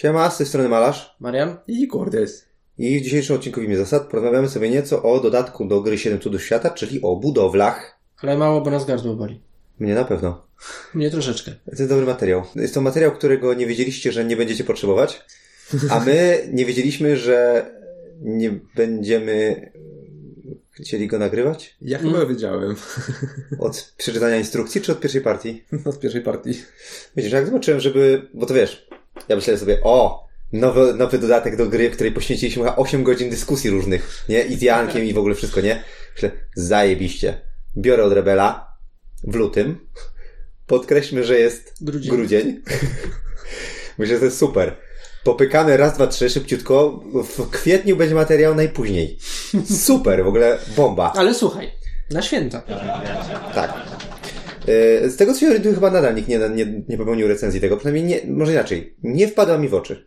Siema, z tej strony Malarz. Marian? I Cordes. I w dzisiejszym odcinku Wimy Zasad porozmawiamy sobie nieco o dodatku do gry 7 Cudów Świata, czyli o budowlach. Ale mało, bo nas gardło boli. Mnie na pewno. Mnie troszeczkę. To jest dobry materiał. Jest to materiał, którego nie wiedzieliście, że nie będziecie potrzebować, a my nie wiedzieliśmy, że nie będziemy chcieli go nagrywać? Ja chyba wiedziałem. Od przeczytania instrukcji, czy od pierwszej partii? Od pierwszej partii. Widzisz, jak zobaczyłem, żeby... Bo to wiesz, ja myślałem sobie, o, nowy, nowy dodatek do gry, w której poświęciliśmy chyba 8 godzin dyskusji różnych, nie? I z Jankiem i w ogóle wszystko, nie? Myślę, zajebiście. Biorę od Rebela w lutym. Podkreślmy, że jest Grudzień. grudzień. Myślę, że to jest super. Popykamy raz, dwa, trzy, szybciutko. W kwietniu będzie materiał najpóźniej. Super, w ogóle bomba. Ale słuchaj, na święta. Tak. E, Z tego co się orientuję, chyba nadal nikt nie, nie, nie popełnił recenzji tego. Przynajmniej nie, może inaczej. Nie wpadła mi w oczy.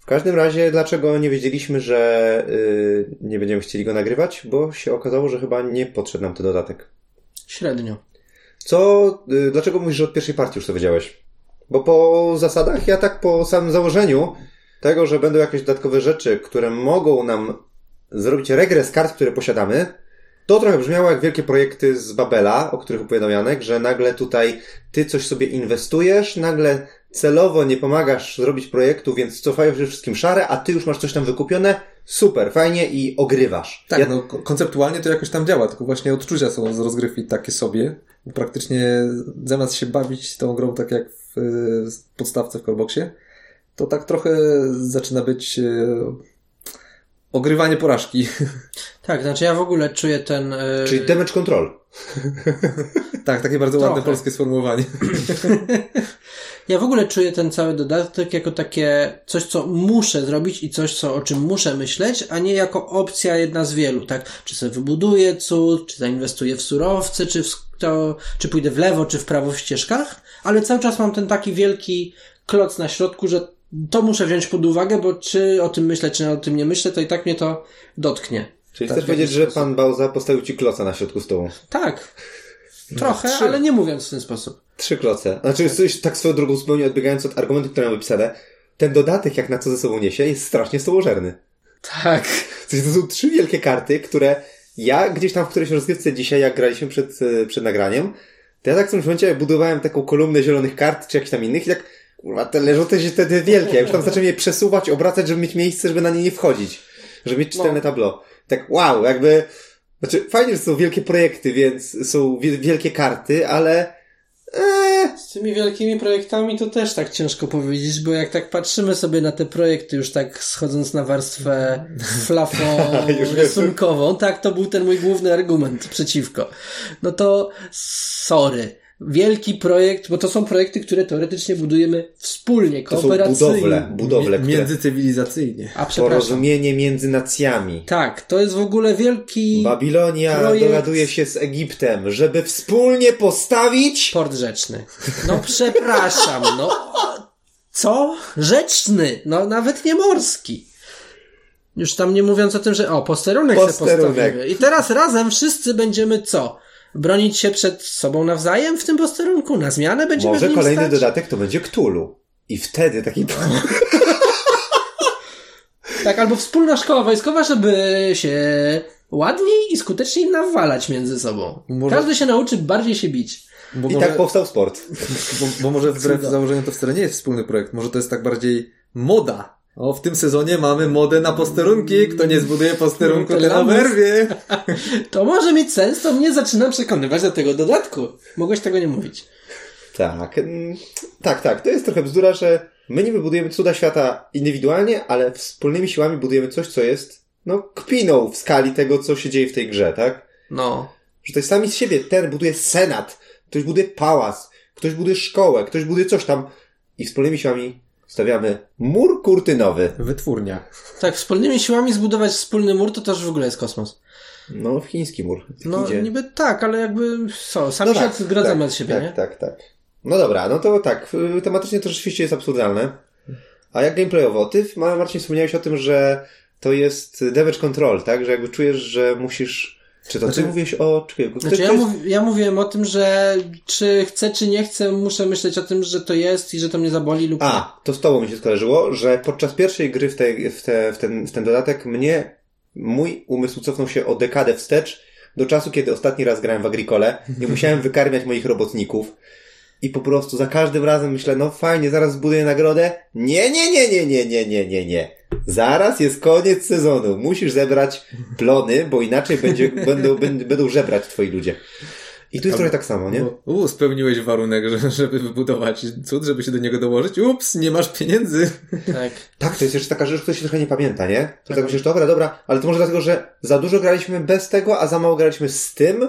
W każdym razie, dlaczego nie wiedzieliśmy, że y, nie będziemy chcieli go nagrywać? Bo się okazało, że chyba nie podszedł nam ten dodatek. Średnio. Co, y, dlaczego mówisz, że od pierwszej partii już to wiedziałeś? Bo po zasadach, ja tak po samym założeniu tego, że będą jakieś dodatkowe rzeczy, które mogą nam zrobić regres kart, które posiadamy, to trochę brzmiało jak wielkie projekty z Babela, o których opowiadał Janek, że nagle tutaj ty coś sobie inwestujesz, nagle celowo nie pomagasz zrobić projektu, więc cofają się wszystkim szare, a ty już masz coś tam wykupione, super, fajnie i ogrywasz. Tak, Ja- no ko- konceptualnie to jakoś tam działa, tylko właśnie odczucia są z rozgrywki takie sobie. Praktycznie zamiast się bawić tą grą tak jak w y, podstawce w Coreboxie, to tak trochę zaczyna być y, ogrywanie porażki. Tak, znaczy ja w ogóle czuję ten... e, Czyli damage control. tak, takie bardzo ładne Trochę. polskie sformułowanie. Ja w ogóle czuję ten cały dodatek jako takie coś, co muszę zrobić i coś, co, o czym muszę myśleć, a nie jako opcja jedna z wielu, tak? Czy sobie wybuduję cud, czy zainwestuję w surowce, czy, w, to, czy pójdę w lewo, czy w prawo w ścieżkach, ale cały czas mam ten taki wielki kloc na środku, że to muszę wziąć pod uwagę, bo czy o tym myślę, czy o tym nie myślę, to i tak mnie to dotknie. Czyli Tak, chcesz powiedzieć, że sposób. pan Bauza postawił ci kloca na środku stołu? Tak. Trochę, Trzy. ale nie mówiąc w ten sposób. Trzy kloce. Znaczy, coś tak swoją drogą zupełnie odbiegając od argumentu, które mam wypisane, ten dodatek, jak na co ze sobą niesie, jest strasznie stołożerny. Tak. To są trzy wielkie karty, które ja gdzieś tam w którejś rozgrywce dzisiaj, jak graliśmy przed, e, przed nagraniem, to ja tak w tym momencie budowałem taką kolumnę zielonych kart, czy jakichś tam innych i tak, kurwa, te leżą te, te, te wielkie. Ja już tam zacząłem je przesuwać, obracać, żeby mieć miejsce, żeby na nie nie wchodzić. Żeby mieć czytelne No. tablo. Tak, wow, jakby, znaczy, fajnie, że są wielkie projekty, więc są wie- wielkie karty, ale, eee, Z tymi wielkimi projektami to też tak ciężko powiedzieć, bo jak tak patrzymy sobie na te projekty, już tak schodząc na warstwę flafo-rysunkową, tak, to był ten mój główny argument przeciwko. No to sorry. Wielki projekt, bo to są projekty, które teoretycznie budujemy wspólnie, to są kooperacyjnie. budowle, budowle, które, Międzycywilizacyjnie. A przepraszam. porozumienie między nacjami. Tak, to jest w ogóle wielki Babilonia projekt- dogaduje się z Egiptem, żeby wspólnie postawić port rzeczny. No przepraszam, no. Co? Rzeczny, no nawet nie morski. Już tam nie mówiąc o tym, że o, posterunek, se Posterunek. postawimy. I teraz razem wszyscy będziemy co? Bronić się przed sobą nawzajem w tym posterunku? Na zmianę będziemy Może kolejny stać? dodatek to będzie Cthulhu. I wtedy taki... Tak, albo wspólna szkoła wojskowa, żeby się ładniej i skuteczniej nawalać między sobą. Może- Każdy się nauczy bardziej się bić. Bo I może, tak powstał sport. bo, bo może wbrew założeniu to wcale nie jest wspólny projekt. Może to jest tak bardziej moda. O, w tym sezonie mamy modę na posterunki. Kto nie zbuduje posterunku, Ten oberwie. To może mieć sens, to mnie zaczyna przekonywać do tego dodatku. Mogłeś tego nie mówić. Tak. mm, Tak, tak. To jest trochę bzdura, że my niby budujemy cuda świata indywidualnie, ale wspólnymi siłami budujemy coś, co jest, no, kpiną w skali tego, co się dzieje w tej grze, tak? No. Że to jest sami z siebie. Ten buduje senat, ktoś buduje pałac, ktoś buduje szkołę, ktoś buduje coś tam i wspólnymi siłami stawiamy mur kurtynowy. Wytwórnia. Tak, wspólnymi siłami zbudować wspólny mur to też w ogóle jest kosmos. No, w chiński mur. No Idzie. niby tak, ale jakby co, sami No się tak, zgradzamy tak, od siebie, tak, nie? Tak, tak, No dobra, no to tak, y, tematycznie to rzeczywiście jest absurdalne. A jak gameplayowo? Ty, Ma- Marcin, wspomniałeś o tym, że to jest damage control, tak? Że jakby czujesz, że musisz Czy to Znaczy- ty mówisz o... Czekaj, Znaczy ja, mów, ja mówiłem o tym, że czy chcę, czy nie chcę, muszę myśleć o tym, że to jest i że to mnie zaboli lub nie. A, to z tobą mi się skojarzyło, że podczas pierwszej gry w, tej, w, te, w, ten, w ten dodatek mnie, mój umysł cofnął się o dekadę wstecz do czasu, kiedy ostatni raz grałem w Agricole i musiałem wykarmiać moich robotników. I po prostu za każdym razem myślę, no fajnie, zaraz zbuduję nagrodę. Nie, nie, nie, nie, nie, nie, nie, nie, nie. Zaraz jest koniec sezonu. Musisz zebrać plony, bo inaczej będzie, będą, będą, będą żebrać twoi ludzie. I tu jest trochę tak samo, nie? Bo, u, spełniłeś warunek, że, żeby wybudować cud, żeby się do niego dołożyć. Ups, nie masz pieniędzy. Tak. Tak, to jest jeszcze taka rzecz, której się trochę nie pamięta, nie? To tak myślisz, dobra, dobra, ale to może dlatego, że za dużo graliśmy bez tego, a za mało graliśmy z tym,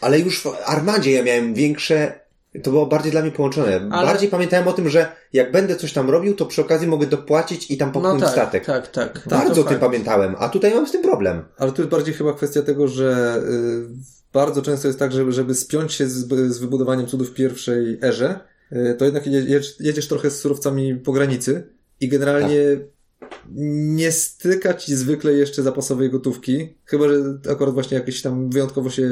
ale już w Armadzie ja miałem większe, to było bardziej dla mnie połączone. Ale- Bardziej pamiętałem o tym, że jak będę coś tam robił, to przy okazji mogę dopłacić i tam No popchnąć tak, statek. tak, tak. Bardzo To o tym pamiętałem, a tutaj mam z tym problem. Ale tu jest bardziej chyba kwestia tego, że y, bardzo często jest tak, żeby, żeby spiąć się z, z wybudowaniem cudów w pierwszej erze, y, to jednak jedziesz, jedziesz trochę z surowcami po granicy i generalnie nie styka ci zwykle jeszcze zapasowej gotówki, chyba, że akurat właśnie jakieś tam wyjątkowo się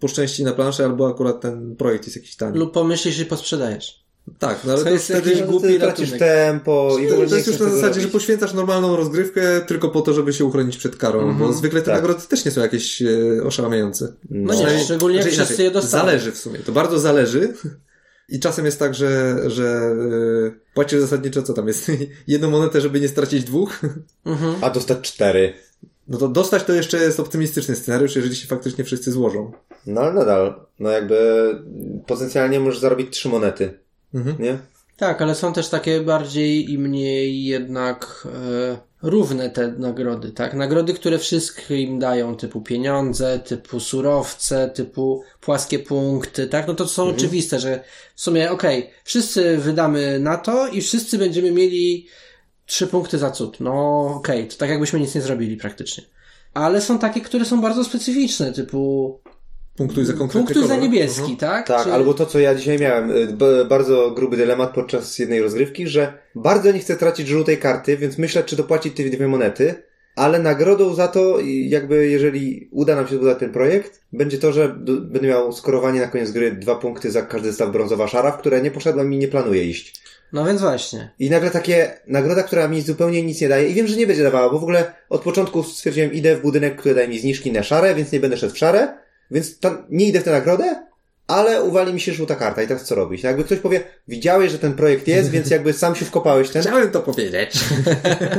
poszczęści na planszę, albo akurat ten projekt jest jakiś tani. Lub pomyślisz i posprzedajesz. Tak, no ale To to, jest wtedy... jakiś No, głupi tracisz ratunek. tempo i ogóle To nie jest już na zasadzie, że robić. poświęcasz normalną rozgrywkę tylko po to, żeby się uchronić przed karą, Mhm. bo zwykle te Tak. nagrody też nie są jakieś e, oszałamiające. No nie, Przynajmniej- szczególnie jak znaczy wszyscy inaczej, je dostaną. Zależy w sumie, to bardzo zależy. I czasem jest tak, że, że yy, płacisz zasadniczo, co tam jest, jedną monetę, żeby nie stracić dwóch. Mhm. A dostać cztery. No to dostać to jeszcze jest optymistyczny scenariusz, jeżeli się faktycznie wszyscy złożą. No ale nadal, no jakby potencjalnie możesz zarobić trzy monety, Mhm. nie? Tak, ale są też takie bardziej i mniej jednak e, równe te nagrody, tak? Nagrody, które wszystkim dają, typu pieniądze, typu surowce, typu płaskie punkty, tak? No to są Mhm. oczywiste, że w sumie, okej, wszyscy wydamy na to i wszyscy będziemy mieli trzy punkty za cud. No okej, to tak jakbyśmy nic nie zrobili praktycznie. Ale są takie, które są bardzo specyficzne, typu Punktuj za konkretny punktuj za niebieski, Mhm. tak? Tak, Czy- albo to, co ja dzisiaj miałem, y, b- bardzo gruby dylemat podczas jednej rozgrywki, że bardzo nie chcę tracić żółtej karty, więc myślę, czy dopłacić te dwie monety, ale nagrodą za to, jakby jeżeli uda nam się zbudować ten projekt, będzie to, że d- będę miał skorowanie na koniec gry dwa punkty za każdy zestaw brązowa szara, w które nie poszedłem i nie planuję iść. No więc właśnie. I nagle takie nagroda, która mi zupełnie nic nie daje i wiem, że nie będzie dawała, bo w ogóle od początku stwierdziłem, idę w budynek, który daje mi zniżki na szare, więc nie będę szedł w szare, więc tam nie idę w tę nagrodę, ale uwali mi się żółta karta i teraz co robić? No Jakby ktoś powie, widziałeś, że ten projekt jest, więc jakby sam się wkopałeś ten, Chciałem to powiedzieć.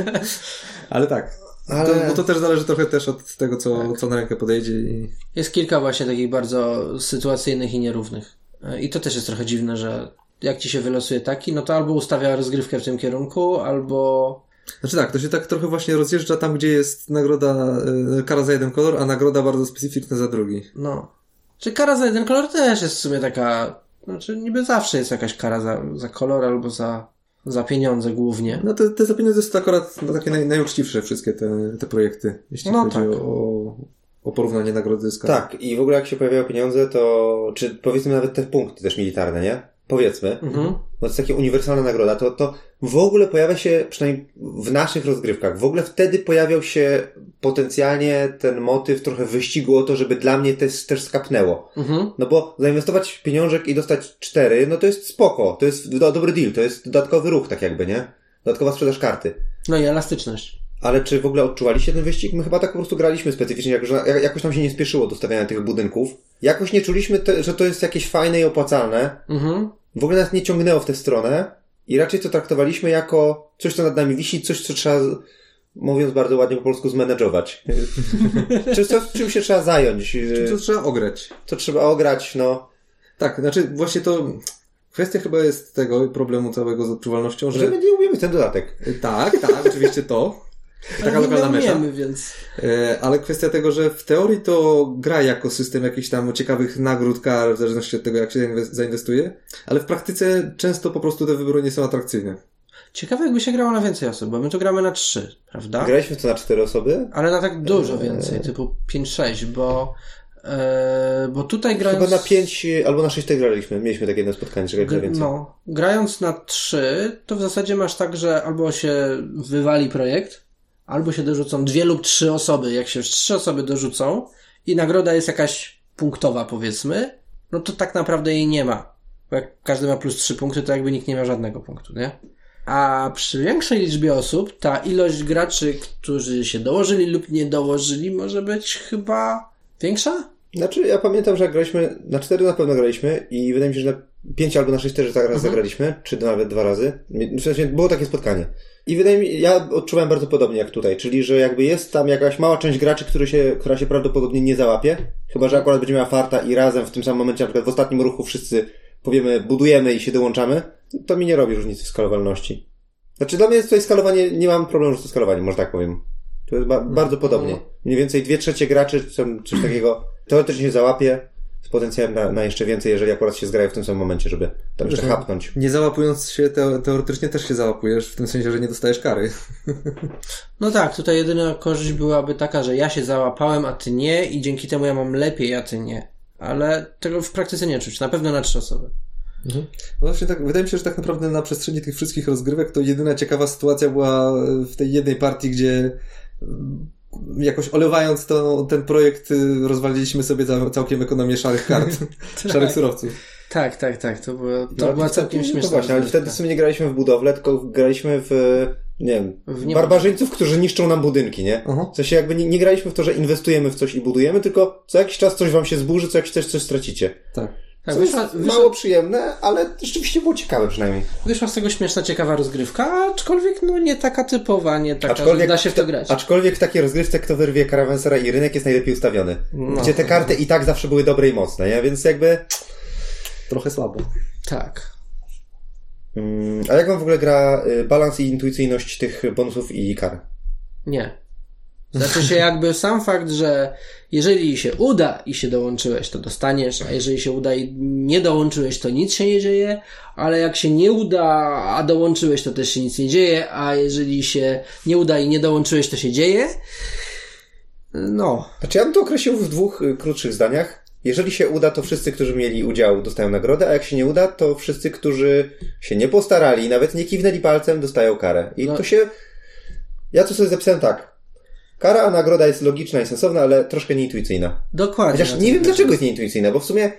Ale tak. Ale- To, bo to też zależy trochę też od tego, co, co na rękę podejdzie i Jest kilka właśnie takich bardzo sytuacyjnych i nierównych. E, I to też jest trochę dziwne, że jak ci się wylosuje taki, no to albo ustawia rozgrywkę w tym kierunku, albo... Znaczy tak, to się tak trochę właśnie rozjeżdża tam, gdzie jest nagroda, y, kara za jeden kolor, a nagroda bardzo specyficzna za drugi. No. Czy kara za jeden kolor też jest w sumie taka... Znaczy niby zawsze jest jakaś kara za, za kolor albo za, za pieniądze głównie. No te, te za pieniądze są akurat no, takie naj, najuczciwsze wszystkie te, te projekty, jeśli No chodzi tak. o, o porównanie nagrody z karą. tak, i w ogóle jak się pojawiają pieniądze, to, czy powiedzmy nawet te punkty też militarne, nie? Powiedzmy, Mhm. No to jest taka uniwersalna nagroda, to, to w ogóle pojawia się, przynajmniej w naszych rozgrywkach, w ogóle wtedy pojawiał się potencjalnie ten motyw trochę wyścigu o to, żeby dla mnie też, też skapnęło. Mhm. No bo zainwestować pieniążek i dostać cztery, no to jest spoko, to jest do, dobry deal, to jest dodatkowy ruch tak jakby, nie? Dodatkowa sprzedaż karty. No i elastyczność. Ale czy w ogóle odczuwaliście ten wyścig? My chyba tak po prostu graliśmy specyficznie, jak, że jakoś nam się nie spieszyło do stawiania tych budynków. Jakoś nie czuliśmy, te, że to jest jakieś fajne i opłacalne. Mhm. W ogóle nas nie ciągnęło w tę stronę i raczej to traktowaliśmy jako coś, co nad nami wisi, coś, co trzeba, mówiąc bardzo ładnie po polsku, zmenedżować. Czy coś, czym się trzeba zająć, Czy to trzeba ograć? co trzeba ograć, no. Tak, znaczy właśnie to kwestia chyba jest tego problemu całego z odczuwalnością, że... Że my nie umiemy ten dodatek. Tak, tak, oczywiście to. Taka Ale lokalna mesza. umiemy, więc... E, Ale kwestia tego, że w teorii to gra jako system jakichś tam ciekawych nagród kar, w zależności od tego, jak się zainwes- zainwestuje, ale w praktyce często po prostu te wybory nie są atrakcyjne. Ciekawe jakby się grało na więcej osób, bo my tu gramy na trzy, prawda? Graliśmy to na cztery osoby. Ale na tak dużo Eee. więcej, typu 5-6, bo, e, bo tutaj grając... Chyba na pięć albo na sześć też graliśmy. Mieliśmy takie jedno spotkanie, że graliśmy Gr- więcej. No, grając na trzy, to w zasadzie masz tak, że albo się wywali projekt, albo się dorzucą dwie lub trzy osoby. Jak się trzy osoby dorzucą i nagroda jest jakaś punktowa, powiedzmy, no to tak naprawdę jej nie ma. Bo jak każdy ma plus 3 punkty, to jakby nikt nie miał żadnego punktu, nie? A przy większej liczbie osób ta ilość graczy, którzy się dołożyli lub nie dołożyli, może być chyba większa? Znaczy, ja pamiętam, że graliśmy, na cztery na pewno graliśmy i wydaje mi się, że na pięć albo na sześć też raz Mhm. zagraliśmy, czy nawet dwa razy. W sensie było takie spotkanie. I wydaje mi ja odczuwałem bardzo podobnie jak tutaj, czyli że jakby jest tam jakaś mała część graczy, który się, która się prawdopodobnie nie załapie, chyba że akurat będzie miała farta i razem w tym samym momencie, na przykład w ostatnim ruchu wszyscy powiemy budujemy i się dołączamy, to mi nie robi różnicy w skalowalności. Znaczy dla mnie jest tutaj skalowanie, nie mam problemu z skalowaniem, może tak powiem. To jest ba- bardzo podobnie. Mniej więcej dwie trzecie graczy, czy coś takiego, teoretycznie się załapie potencjałem na, na jeszcze więcej, jeżeli akurat się zgrają w tym samym momencie, żeby tam jeszcze Zresztą hapnąć. Nie załapując się, teo- teoretycznie też się załapujesz, w tym sensie, że nie dostajesz kary. No tak, tutaj jedyna korzyść byłaby taka, że ja się załapałem, a ty nie i dzięki temu ja mam lepiej, a ty nie. Ale tego w praktyce nie czuć, na pewno na trzy osoby. No właśnie tak, wydaje mi się, że tak naprawdę na przestrzeni tych wszystkich rozgrywek to jedyna ciekawa sytuacja była w tej jednej partii, gdzie jakoś olewając to, ten projekt y, rozwaliliśmy sobie całkiem ekonomię szarych kart, szarych surowców. Tak, tak, tak, to, było, to No, była to- całkiem to śmieszna właśnie, ale wtedy w sumie nie graliśmy w budowlę, tylko graliśmy w, nie wiem, W barbarzyńców, którzy niszczą nam budynki, nie? Aha. W sensie jakby nie, nie graliśmy w to, że inwestujemy w coś i budujemy, tylko co jakiś czas coś wam się zburzy, co jakiś czas coś stracicie. Tak. Tak, Co wyszła, jest wyszła, mało przyjemne, ale rzeczywiście było ciekawe przynajmniej. wyszła z tego śmieszna, ciekawa rozgrywka, aczkolwiek no nie taka typowa, nie taka, Aczkolwiek, że da się w to grać. aczkolwiek w takiej rozgrywce, kto wyrwie karawensera i rynek jest najlepiej ustawiony. No. Gdzie te karty i tak zawsze były dobre i mocne, nie? Więc jakby... Trochę słabo. Tak. Mm, a jak wam w ogóle gra y, balans i intuicyjność tych bonusów i kar? Nie. Znaczy się jakby sam fakt, że jeżeli się uda i się dołączyłeś, to dostaniesz, a jeżeli się uda i nie dołączyłeś, to nic się nie dzieje, ale jak się nie uda, a dołączyłeś, to też się nic nie dzieje, a jeżeli się nie uda i nie dołączyłeś, to się dzieje. No, Znaczy ja bym to określił w dwóch y, krótszych zdaniach. Jeżeli się uda, to wszyscy, którzy mieli udział, dostają nagrodę, a jak się nie uda, to wszyscy, którzy się nie postarali, nawet nie kiwnęli palcem, dostają karę. I No. to się... Ja to sobie zapisałem tak. Kara, a nagroda jest logiczna i sensowna, ale troszkę nieintuicyjna. dokładnie. Chociaż nie wiem, dlaczego jest nieintuicyjna, bo w sumie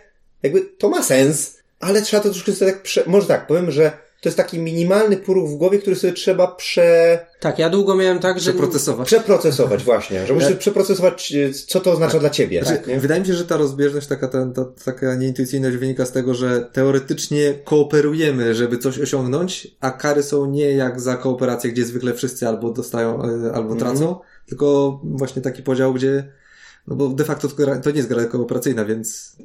jakby to ma sens, ale trzeba to troszkę sobie tak prze... Może tak, powiem, że to jest taki minimalny poruch w głowie, który sobie trzeba prze... Tak, ja długo miałem tak, że... Przeprocesować. przeprocesować właśnie, że musisz przeprocesować, y, co to oznacza dla ciebie. Znaczy, Tak, wydaje mi się, że ta rozbieżność, taka, ta, ta, taka nieintuicyjność wynika z tego, że teoretycznie kooperujemy, żeby coś osiągnąć, a kary są nie jak za kooperację, gdzie zwykle wszyscy albo dostają, e, albo tracą, tylko właśnie taki podział, gdzie no bo de facto to, nie jest gra kooperacyjna, więc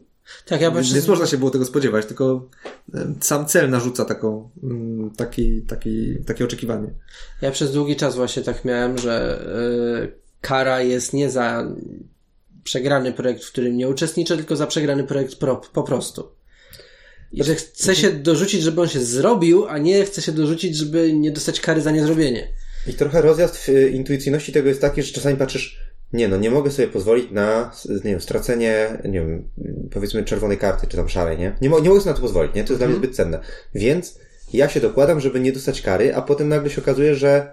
Tak, ja więc przez... można się było tego spodziewać, tylko e, sam cel narzuca taką, mm, taki, taki, takie oczekiwanie. Ja przez długi czas właśnie tak miałem, że y, kara jest nie za przegrany projekt, w którym nie uczestniczę, tylko za przegrany projekt pro, po prostu. I że chce się dorzucić, żeby on się zrobił, a nie chce się dorzucić, żeby nie dostać kary za niezrobienie. I trochę rozjazd w y, intuicyjności tego jest taki, że czasami patrzysz, nie no, nie mogę sobie pozwolić na, nie wiem, stracenie, nie wiem, powiedzmy czerwonej karty, czy tam szarej, nie? Nie, mo- nie mogę sobie na to pozwolić, nie? To jest dla mnie zbyt cenne. Więc ja się dokładam, żeby nie dostać kary, a potem nagle się okazuje, że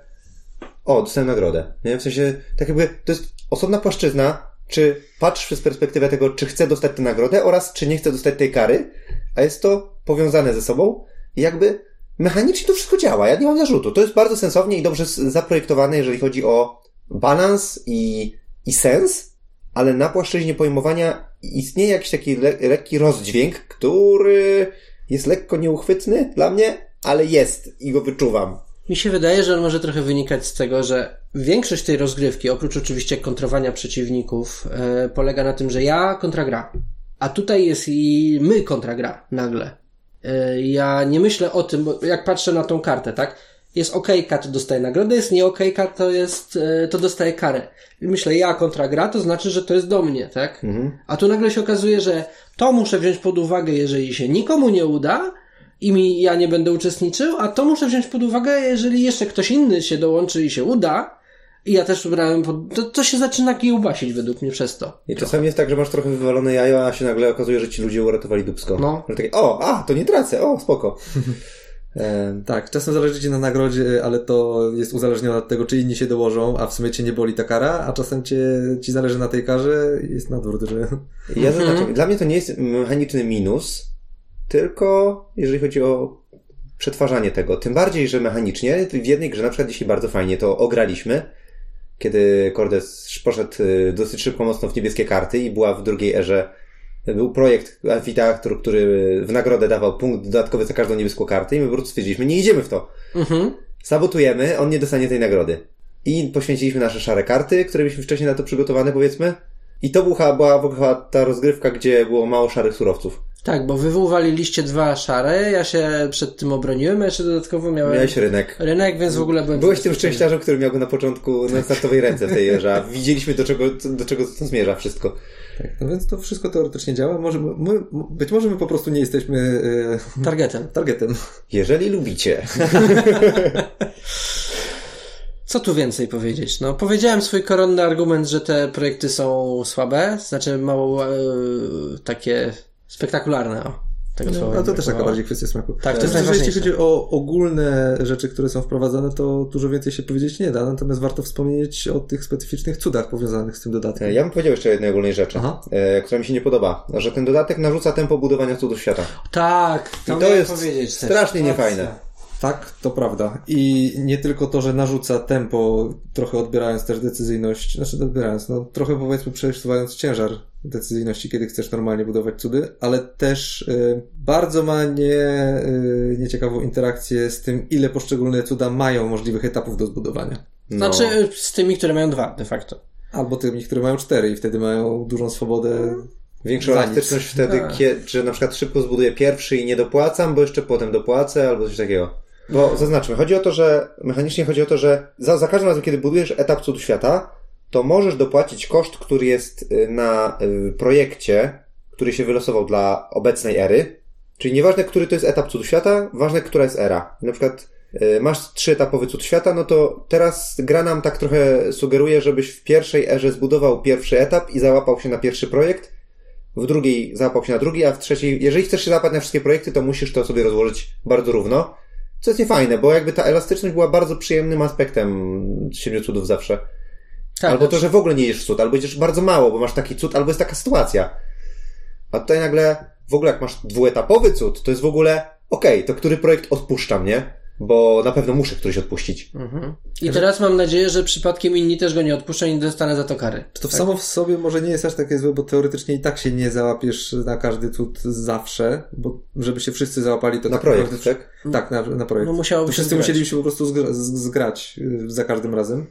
o, dostałem nagrodę, nie? W sensie, tak jakby, to jest osobna płaszczyzna, czy patrz z perspektywy tego, czy chcę dostać tę nagrodę oraz czy nie chcę dostać tej kary, a jest to powiązane ze sobą i jakby mechanicznie to wszystko działa. Ja nie mam zarzutu. To jest bardzo sensownie i dobrze zaprojektowane, jeżeli chodzi o balans i, i sens, ale na płaszczyźnie pojmowania istnieje jakiś taki le lekki rozdźwięk, który jest lekko nieuchwytny dla mnie, ale jest i go wyczuwam. Mi się wydaje, że on może trochę wynikać z tego, że większość tej rozgrywki, oprócz oczywiście kontrowania przeciwników, e, polega na tym, że ja kontra gra. A tutaj jest i my kontra gra nagle. E, ja nie myślę o tym, bo jak patrzę na tą kartę, tak? Jest okejka, to dostaje nagrodę, jest nie okejka, to jest, e, to dostaje karę. I myślę, ja kontra gra, to znaczy, że to jest do mnie, tak? A tu nagle się okazuje, że to muszę wziąć pod uwagę, jeżeli się nikomu nie uda i mi ja nie będę uczestniczył, a to muszę wziąć pod uwagę, jeżeli jeszcze ktoś inny się dołączy i się uda, i ja też brałem pod... to, to się zaczyna kiełbasić według mnie przez to. I czasami jest tak, że masz trochę wywalone jajo, a się nagle okazuje, że ci ludzie uratowali dupsko. No. Że takie, o, a, to nie tracę, o, spoko. Tak, czasem zależy ci na nagrodzie, ale to jest uzależnione od tego, czy inni się dołożą, a w sumie cię nie boli ta kara, a czasem cię, ci zależy na tej karze i jest na odwrót, że... Ja zaznaczam, dla mnie to nie jest mechaniczny minus, tylko jeżeli chodzi o przetwarzanie tego. Tym bardziej, że mechanicznie w jednej grze na przykład dzisiaj bardzo fajnie to ograliśmy, kiedy Cordes poszedł y, dosyć szybko mocno w niebieskie karty i była w drugiej erze był projekt Amfiteatru, który w nagrodę dawał punkt dodatkowy za każdą niebieską kartę i my po prostu stwierdziliśmy, nie idziemy w to. Mhm. Sabotujemy, on nie dostanie tej nagrody. I poświęciliśmy nasze szare karty, które byliśmy wcześniej na to przygotowane, powiedzmy. I to była, była w ogóle chyba ta rozgrywka, gdzie było mało szarych surowców. Tak, bo wy uwaliliście dwa szare, ja się przed tym obroniłem, a jeszcze dodatkowo miałem Miałeś rynek. rynek, więc w ogóle byłem... Byłeś tym szczęściarzem, który miał go na początku na startowej ręce w tej erze, a widzieliśmy do czego, do czego to zmierza wszystko. Tak, no więc to wszystko teoretycznie działa. Może my, być może my po prostu nie jesteśmy e, Targetem. targetem. Jeżeli lubicie. Co tu więcej powiedzieć? No, powiedziałem swój koronny argument, że te projekty są słabe, znaczy mało e, takie spektakularne. O, tego No, słowa no to też taka bardziej kwestia smaku. Tak, to jest że jeśli chodzi o ogólne rzeczy, które są wprowadzane, to dużo więcej się powiedzieć nie da. Natomiast warto wspomnieć o tych specyficznych cudach powiązanych z tym dodatkiem. Ja bym powiedział jeszcze o jednej ogólnej rzeczy, Aha. e, która mi się nie podoba. Że ten dodatek narzuca tempo budowania cudów świata. Tak, I to jest strasznie niefajne. Tak, to prawda. I nie tylko to, że narzuca tempo, trochę odbierając też decyzyjność, znaczy odbierając, no trochę powiedzmy przesuwając ciężar decyzyjności, kiedy chcesz normalnie budować cudy, ale też y, bardzo ma nie, y, nieciekawą interakcję z tym, ile poszczególne cuda mają możliwych etapów do zbudowania. No. Znaczy z tymi, które mają dwa, de facto. Albo tymi, które mają cztery i wtedy mają dużą swobodę. Większą elastyczność wtedy, Tak. kie- że na przykład szybko zbuduję pierwszy i nie dopłacam, bo jeszcze potem dopłacę, albo coś takiego. Bo zaznaczmy, chodzi o to, że mechanicznie chodzi o to, że za, za każdym razem, kiedy budujesz etap cud świata, to możesz dopłacić koszt, który jest y, na y, projekcie, który się wylosował dla obecnej ery. Czyli nieważne, który to jest etap cud świata, ważne, która jest era. Na przykład y, masz trzyetapowy cud świata, no to teraz gra nam tak trochę sugeruje, żebyś w pierwszej erze zbudował pierwszy etap i załapał się na pierwszy projekt, w drugiej załapał się na drugi, a w trzeciej, jeżeli chcesz się załapać na wszystkie projekty, to musisz to sobie rozłożyć bardzo równo. Co jest niefajne, bo jakby ta elastyczność była bardzo przyjemnym aspektem siedmiu cudów zawsze. Tak, albo to, że w ogóle nie jesz cud, albo jesz bardzo mało, bo masz taki cud, albo jest taka sytuacja. A tutaj nagle, w ogóle jak masz dwuetapowy cud, to jest w ogóle, okej, to który projekt odpuszczam, nie? Bo na pewno muszę któryś odpuścić. Mhm. I teraz mam nadzieję, że przypadkiem inni też go nie odpuszczą i nie dostanę za to kary. To w samo w sobie może nie jest aż takie złe, bo teoretycznie i tak się nie załapiesz na każdy cud zawsze, bo żeby się wszyscy załapali, to Na tak projekt, naprawdę- tak? Tak, na, na projekt. No musiałoby to się wszyscy zgrać. musieli się po prostu zgra, zgrać y, za każdym razem.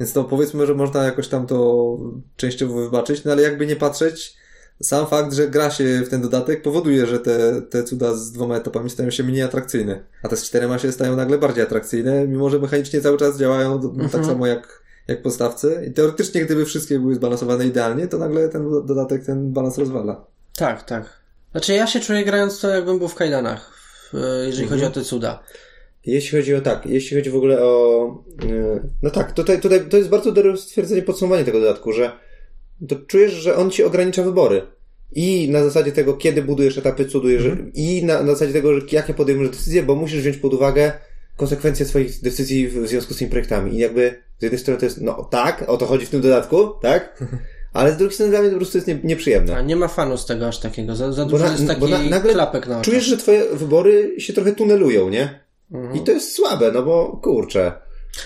Więc to powiedzmy, że można jakoś tam to częściowo wybaczyć, no ale jakby nie patrzeć, sam fakt, że gra się w ten dodatek powoduje, że te, te cuda z dwoma etapami stają się mniej atrakcyjne. A te z czterema się stają nagle bardziej atrakcyjne, mimo że mechanicznie cały czas działają do- Mhm. tak samo jak, jak podstawce. I teoretycznie, gdyby wszystkie były zbalansowane idealnie, to nagle ten dodatek ten balans rozwala. Tak, tak. Znaczy ja się czuję grając to jakbym był w kajdanach, jeżeli Mhm. chodzi o te cuda. Jeśli chodzi o tak, jeśli chodzi w ogóle o. yy, No tak, tutaj, tutaj to jest bardzo dobre stwierdzenie, podsumowanie tego dodatku, że to czujesz, że on ci ogranicza wybory. I na zasadzie tego, kiedy budujesz etapy cudu, jeżeli- i na, na zasadzie tego, że jakie podejmujesz decyzje, bo musisz wziąć pod uwagę konsekwencje swoich decyzji w związku z tymi projektami. I jakby z jednej strony to jest, no tak, o to chodzi w tym dodatku, tak? Ale z drugiej strony dla mnie to po prostu jest nie, nieprzyjemne. A nie ma fanu z tego aż takiego. Za, za dużo na- jest taki na- nagle klapek na oczach. Czujesz, że twoje wybory się trochę tunelują, nie? Mhm. I to jest słabe, no bo kurczę.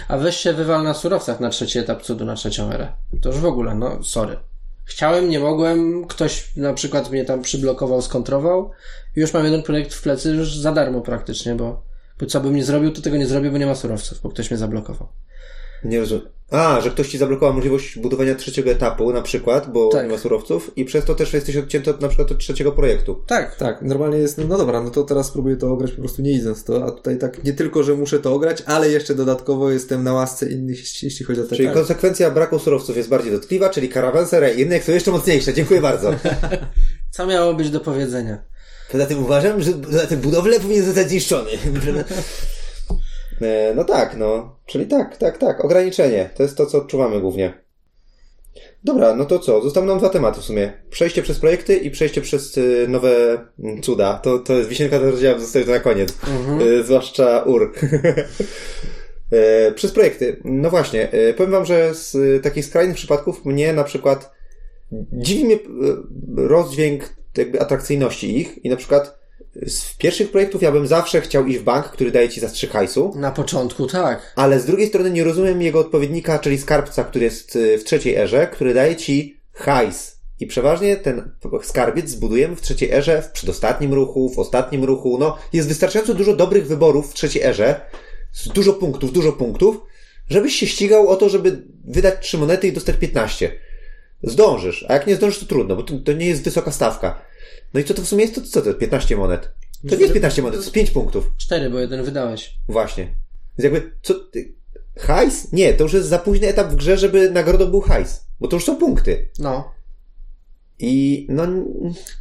A weź się wywal na surowcach na trzeci etap cudu, na trzecią erę. To już w ogóle, no sorry. Chciałem, nie mogłem, ktoś na przykład mnie tam przyblokował, skontrował i już mam jeden projekt w plecy już za darmo praktycznie, bo, bo co bym nie zrobił, to tego nie zrobię, bo nie ma surowców, bo ktoś mnie zablokował. Nie rozumiem. A, że ktoś ci zablokował możliwość budowania trzeciego etapu na przykład, bo Tak. nie ma surowców i przez to też jesteś odcięty od na przykład od trzeciego projektu. Tak, Tak, normalnie jest, no dobra, no to teraz spróbuję to ograć po prostu nie idąc w to, a tutaj tak nie tylko, że muszę to ograć, ale jeszcze dodatkowo jestem na łasce innych, jeśli chodzi o te Czyli tak. konsekwencja braku surowców jest bardziej dotkliwa, czyli karawanser i inne są jeszcze mocniejsze. Dziękuję bardzo. co miało być do powiedzenia? Poza tym uważam, że za ten budowlę powinien zostać zniszczony. E, No tak, no. Czyli tak, tak, tak. Ograniczenie. To jest to, co odczuwamy głównie. Dobra, no to co? Zostały nam dwa tematy w sumie. Przejście przez projekty i przejście przez y, nowe mm, cuda. To, to jest wisienka do rozdziału, zostawię to na koniec. Y, zwłaszcza UR. E, przez projekty. No właśnie, e, powiem wam, że z y, takich skrajnych przypadków mnie na przykład dziwi mnie y, rozdźwięk jakby atrakcyjności ich i na przykład z pierwszych projektów ja bym zawsze chciał iść w bank, który daje ci za trzy hajsu. Na początku tak. Ale z drugiej strony nie rozumiem jego odpowiednika, czyli skarbca, który jest y, w trzeciej erze, który daje ci hajs. I przeważnie ten skarbiec zbudujemy w trzeciej erze, w przedostatnim ruchu, w ostatnim ruchu. No, jest wystarczająco dużo dobrych wyborów w trzeciej erze, z dużo punktów, dużo punktów, żebyś się ścigał o to, żeby wydać trzy monety i dostać 15. Zdążysz, a jak nie zdążysz, to trudno, bo to, to nie jest wysoka stawka. No i co to w sumie jest? To co to? 15 monet. To nie jest 15 monet, to jest 5 punktów. Cztery, bo jeden wydałeś. Właśnie. Więc jakby, co ty... Hajs? Nie, to już jest za późny etap w grze, żeby nagrodą był hajs. Bo to już są punkty. No. I no...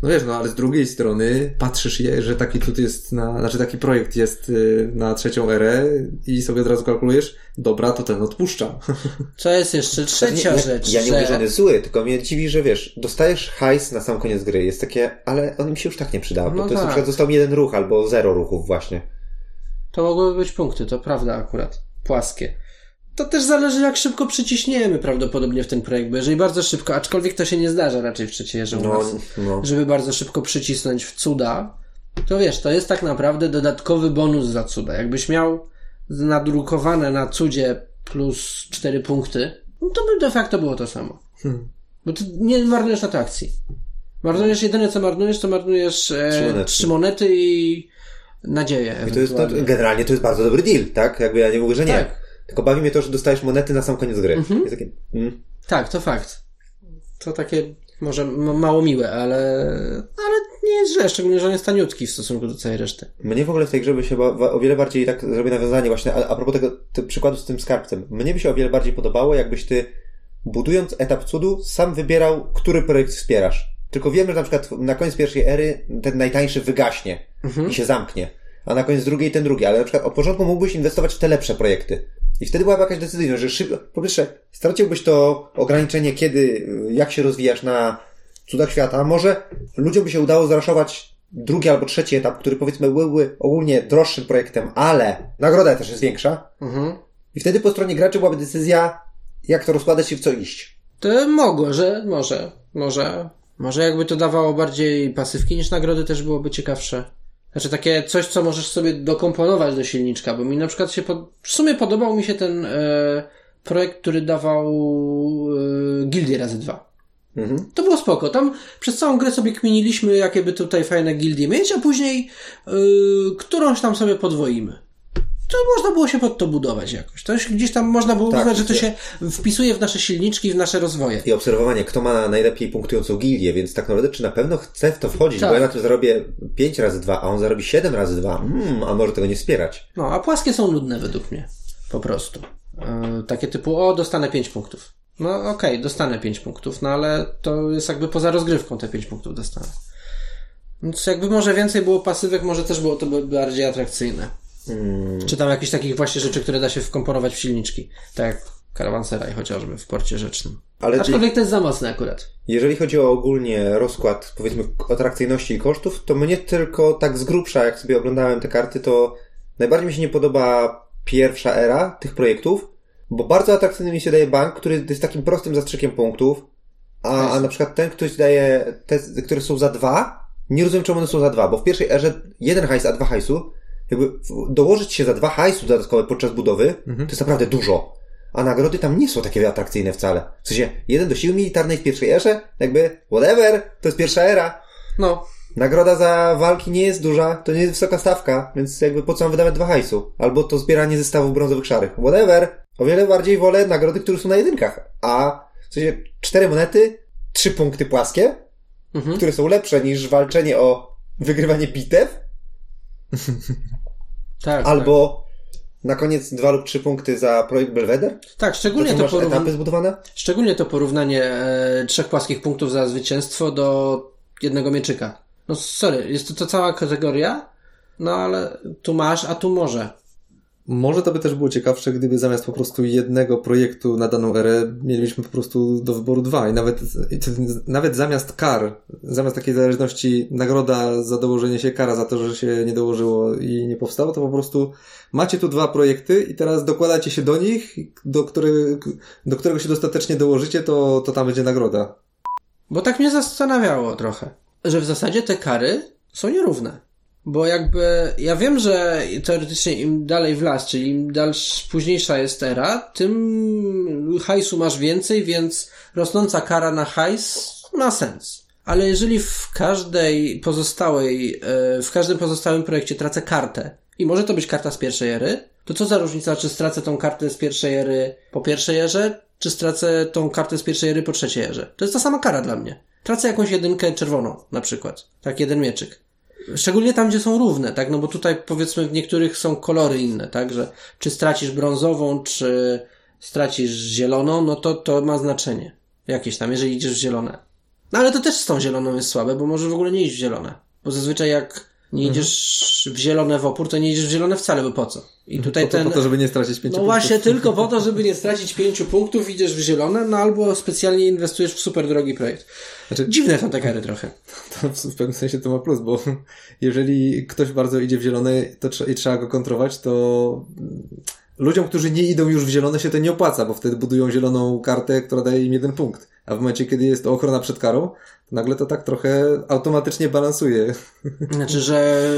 No wiesz, no ale z drugiej strony patrzysz, je, że taki cud jest na, znaczy taki projekt jest y, na trzecią erę i sobie od razu kalkulujesz, dobra, to ten odpuszczam. Co jest jeszcze trzecia ja, rzecz, Ja nie że... mówię, że on jest zły, tylko mnie dziwi, że wiesz, dostajesz hajs na sam koniec gry. Jest takie, ale on mi się już tak nie przydał, bo No to jest na tak. przykład został mi jeden ruch albo zero ruchów właśnie. To mogłyby być punkty, to prawda akurat. Płaskie. To też zależy, jak szybko przyciśniemy prawdopodobnie w ten projekt, bo jeżeli bardzo szybko, aczkolwiek to się nie zdarza raczej w trzeciej erze u No, nas, no. żeby bardzo szybko przycisnąć w cuda, to wiesz, to jest tak naprawdę dodatkowy bonus za cuda. Jakbyś miał nadrukowane na cudzie plus 4 punkty, no to by de facto było to samo. Hmm. Bo ty nie marnujesz atrakcji. Marnujesz jedyne co marnujesz, to marnujesz e, Trzy monety. trzy monety i nadzieję. I to jest, no, generalnie to jest bardzo dobry deal, tak? Jakby ja nie mówię, że nie. Tak. Tylko bawi mnie to, że dostajesz monety na sam koniec gry. Jest takie, mm. Tak, to fakt. To takie może mało miłe, ale, ale nie jest źle, szczególnie, że on jest taniutki w stosunku do całej reszty. Mnie w ogóle w tej grze by się o wiele bardziej tak zrobię nawiązanie właśnie, a, a propos tego przykładu z tym skarbcem. Mnie by się o wiele bardziej podobało, jakbyś ty budując etap cudu sam wybierał, który projekt wspierasz. Tylko wiemy, że na przykład na koniec pierwszej ery ten najtańszy wygaśnie i się zamknie, a na koniec drugiej ten drugi, ale na przykład od początku mógłbyś inwestować w te lepsze projekty. I wtedy byłaby jakaś decyzja, że szybko, po pierwsze, straciłbyś to ograniczenie, kiedy, jak się rozwijasz na cudach świata. Może ludziom by się udało zaraszować drugi albo trzeci etap, który powiedzmy byłby ogólnie droższym projektem, ale nagroda też jest większa. Mhm. I wtedy po stronie graczy byłaby decyzja, jak to rozkładać i w co iść. To mogło, że może, może, może jakby to dawało bardziej pasywki niż nagrody, też byłoby ciekawsze. Znaczy takie coś, co możesz sobie dokomponować do silniczka, bo mi na przykład się, pod... w sumie podobał mi się ten e, projekt, który dawał e, gildie razy dwa. Mhm. To było spoko. Tam przez całą grę sobie kminiliśmy, jakie by tutaj fajne gildie mieć, a później yy, którąś tam sobie podwoimy. To można było się pod to budować jakoś. To gdzieś tam można było Tak, uznać, że to się wpisuje w nasze silniczki, w nasze rozwoje. I obserwowanie, kto ma najlepiej punktującą gildię, więc tak naprawdę, czy na pewno chce w to wchodzić, Tak. bo ja na tym zarobię 5 razy 2, a on zarobi 7 razy 2. Mm, a może tego nie wspierać. No, a płaskie są nudne według mnie. Po prostu. Yy, takie typu, o, dostanę 5 punktów. No okej, dostanę 5 punktów, no ale to jest jakby poza rozgrywką te 5 punktów dostanę. Więc jakby może więcej było pasywek, może też było to by- bardziej atrakcyjne. Mm, Czy tam jakieś takich właśnie rzeczy, które da się wkomponować w silniczki. Tak jak karawanseraj chociażby w porcie rzecznym. ale Aczkolwiek to jest za mocne akurat. jeżeli chodzi o ogólnie rozkład, powiedzmy, atrakcyjności i kosztów, to mnie tylko tak z grubsza, jak sobie oglądałem te karty, to najbardziej mi się nie podoba pierwsza era tych projektów, bo bardzo atrakcyjny mi się daje bank, który jest takim prostym zastrzykiem punktów, a, a na przykład ten, ktoś daje te, które są za dwa, nie rozumiem czemu one są za dwa, bo w pierwszej erze jeden hajs, a dwa hajsu, jakby dołożyć się za dwa hajsu dodatkowe podczas budowy, to jest naprawdę dużo. A nagrody tam nie są takie atrakcyjne wcale. W sensie, jeden do siły militarnej w pierwszej erze, jakby, whatever, to jest pierwsza era. No, Nagroda za walki nie jest duża, to nie jest wysoka stawka, więc jakby po co mam wydawać dwa hajsu? Albo to zbieranie zestawów brązowych szarych. Whatever. O wiele bardziej wolę nagrody, które są na jedynkach. A w sensie cztery monety, trzy punkty płaskie, Mhm. które są lepsze niż walczenie o wygrywanie bitew, tak. albo na koniec dwa lub trzy punkty za projekt Belvedere. Tak, tak To, szczególnie, to masz etapy porówn... zbudowane? szczególnie to porównanie e, trzech płaskich punktów za zwycięstwo do jednego mieczyka. No sorry, jest to, to cała kategoria, no ale tu masz, a tu może. Może to by też było ciekawsze, gdyby zamiast po prostu jednego projektu na daną erę mielibyśmy po prostu do wyboru dwa i nawet, nawet zamiast kar, zamiast takiej zależności nagroda za dołożenie się kara za to, że się nie dołożyło i nie powstało, to po prostu macie tu dwa projekty i teraz dokładacie się do nich, do, który, do którego się dostatecznie dołożycie, to, to tam będzie nagroda. Bo tak mnie zastanawiało trochę, że w zasadzie te kary są nierówne. Bo jakby, ja wiem, że teoretycznie im dalej w las, czyli im dalsza, późniejsza jest era, tym hajsu masz więcej, więc rosnąca kara na hajs ma sens. Ale jeżeli w każdej pozostałej, e, w każdym pozostałym projekcie tracę kartę, i może to być karta z pierwszej ery, to co za różnica, czy stracę tą kartę z pierwszej ery po pierwszej erze, czy stracę tą kartę z pierwszej ery po trzeciej erze? To jest ta sama kara dla mnie. Tracę jakąś jedynkę czerwoną, na przykład. Tak, jeden mieczyk. Szczególnie tam, gdzie są równe, tak? No bo tutaj powiedzmy w niektórych są kolory inne, tak? Że czy stracisz brązową, czy stracisz zieloną, no to to ma znaczenie. Jakieś tam, jeżeli idziesz w zielone. No ale to też z tą zieloną jest słabe, bo może w ogóle nie iść w zielone. Bo zazwyczaj jak nie mhm. idziesz w zielone w opór, to nie idziesz w zielone wcale, bo po co? I tutaj po to, ten... po to, żeby nie stracić pięciu no punktów. No właśnie, tylko po to, żeby nie stracić pięciu punktów, idziesz w zielone, no albo specjalnie inwestujesz w super drogi projekt. Znaczy, Dziwne są te kary trochę. To w pewnym sensie to ma plus, bo jeżeli ktoś bardzo idzie w zielone to i trzeba go kontrować, to ludziom, którzy nie idą już w zielone się to nie opłaca, bo wtedy budują zieloną kartę, która daje im jeden punkt. A w momencie, kiedy jest to ochrona przed karą, to nagle to tak trochę automatycznie balansuje. Znaczy, że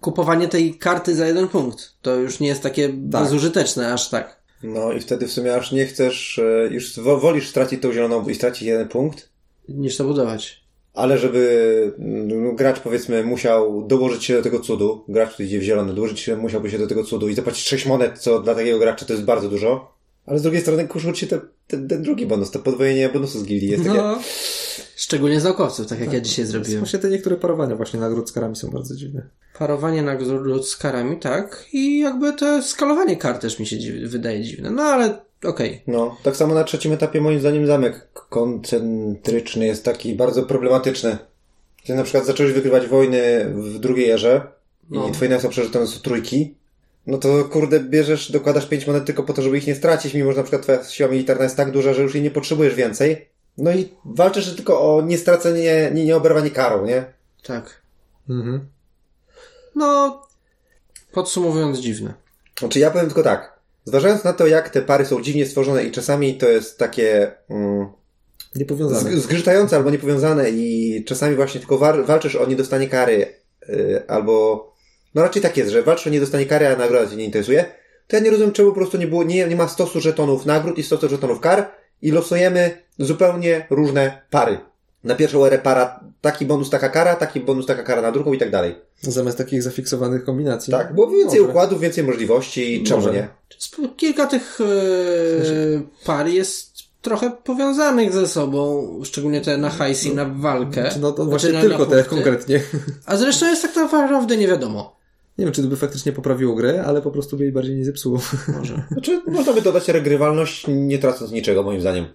kupowanie tej karty za jeden punkt to już nie jest takie tak. bezużyteczne aż tak. No i wtedy w sumie aż nie chcesz, e, już wolisz stracić tą zieloną i stracić jeden punkt. Niż to budować. Ale żeby no, gracz powiedzmy musiał dołożyć się do tego cudu, gracz, który idzie w zielone, dołożyć się, musiałby się do tego cudu i zapłacić 6 monet, co dla takiego gracza to jest bardzo dużo. Ale z drugiej strony kuszą ci ten, ten, ten drugi bonus, to podwojenie bonusu z gildii jest takie... No. Szczególnie z naukowców, tak jak tak. ja dzisiaj zrobiłem. Właśnie te niektóre parowania właśnie nagród z karami są bardzo dziwne. Parowanie nagród z karami, tak. I jakby to skalowanie kart też mi się dziw wydaje dziwne. No ale okej. Okay. No, tak samo na trzecim etapie moim zdaniem zamek koncentryczny jest taki bardzo problematyczny. Ty na przykład zacząłeś wygrywać wojny w drugiej erze no. i twoje najsłabsze to są trójki, no to kurde, bierzesz, dokładasz pięć monet tylko po to, żeby ich nie stracić, mimo że na przykład twoja siła militarna jest tak duża, że już jej nie potrzebujesz więcej. No i walczysz tylko o niestracenie, nie, nieoberwanie karą, nie? Tak. Mhm. No, podsumowując, dziwne. Znaczy ja powiem tylko tak. Zważając na to, jak te pary są dziwnie stworzone i czasami to jest takie... Mm, niepowiązane. Zgrzytające albo niepowiązane i czasami właśnie tylko walczysz o niedostanie kary yy, albo... No raczej tak jest, że walczysz o niedostanie kary, a nagroda cię nie interesuje. To ja nie rozumiem, czemu po prostu nie było, nie, nie ma stosu żetonów nagród i stosu żetonów kar i losujemy zupełnie różne pary. Na pierwszą erę para taki bonus, taka kara, taki bonus, taka kara na drugą i tak dalej. Zamiast takich zafiksowanych kombinacji. Tak, było więcej Może. układów, więcej możliwości, czemu Może. nie? Kilka tych e, par jest trochę powiązanych ze sobą, szczególnie te na hajs i na walkę. No to właśnie znaczy, tylko te konkretnie. A zresztą jest tak naprawdę nie wiadomo. Nie wiem, czy to by faktycznie poprawiło grę, ale po prostu by jej bardziej nie zepsuło. Może. Znaczy, można by dodać regrywalność, nie tracąc niczego, moim zdaniem.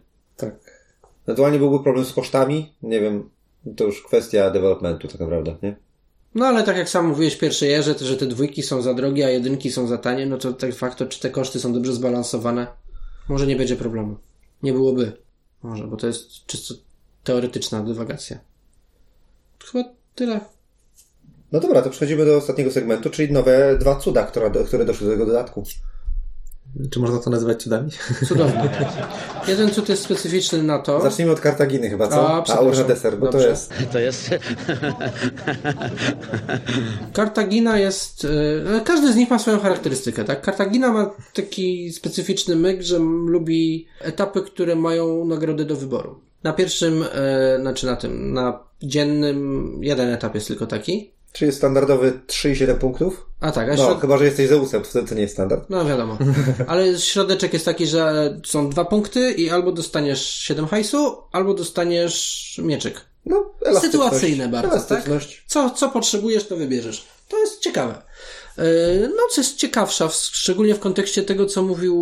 Ewentualnie byłby problem z kosztami, nie wiem, to już kwestia developmentu tak naprawdę, nie? No ale tak jak sam mówiłeś pierwsze jerze, że te dwójki są za drogie, a jedynki są za tanie, no to tak fakto, czy te koszty są dobrze zbalansowane, może nie będzie problemu. Nie byłoby. Może, bo to jest czysto teoretyczna dywagacja. Chyba tyle. No dobra, to przechodzimy do ostatniego segmentu, czyli nowe dwa cuda, które, które doszły do tego dodatku. Czy można to nazywać cudami? Cudownie. Jeden cud jest specyficzny na to. Zacznijmy od Kartaginy chyba, co? A, A Urza Deser, bo Dobrze. to jest... To jest... Kartagina jest... E, każdy z nich ma swoją charakterystykę, tak? Kartagina ma taki specyficzny myk, że lubi etapy, które mają nagrody do wyboru. Na pierwszym, e, znaczy na tym, na dziennym jeden etap jest tylko taki. Czyli standardowy 3,7 punktów? A tak, a No, środ... chyba, że jesteś Zeusem, to wtedy to nie jest standard. No wiadomo. Ale środeczek jest taki, że są dwa punkty i albo dostaniesz 7 hajsu, albo dostaniesz mieczyk. No, Sytuacyjne bardzo, tak? Co, co potrzebujesz, to wybierzesz. To jest ciekawe. E, no, co jest ciekawsza, szczególnie w kontekście tego, co mówił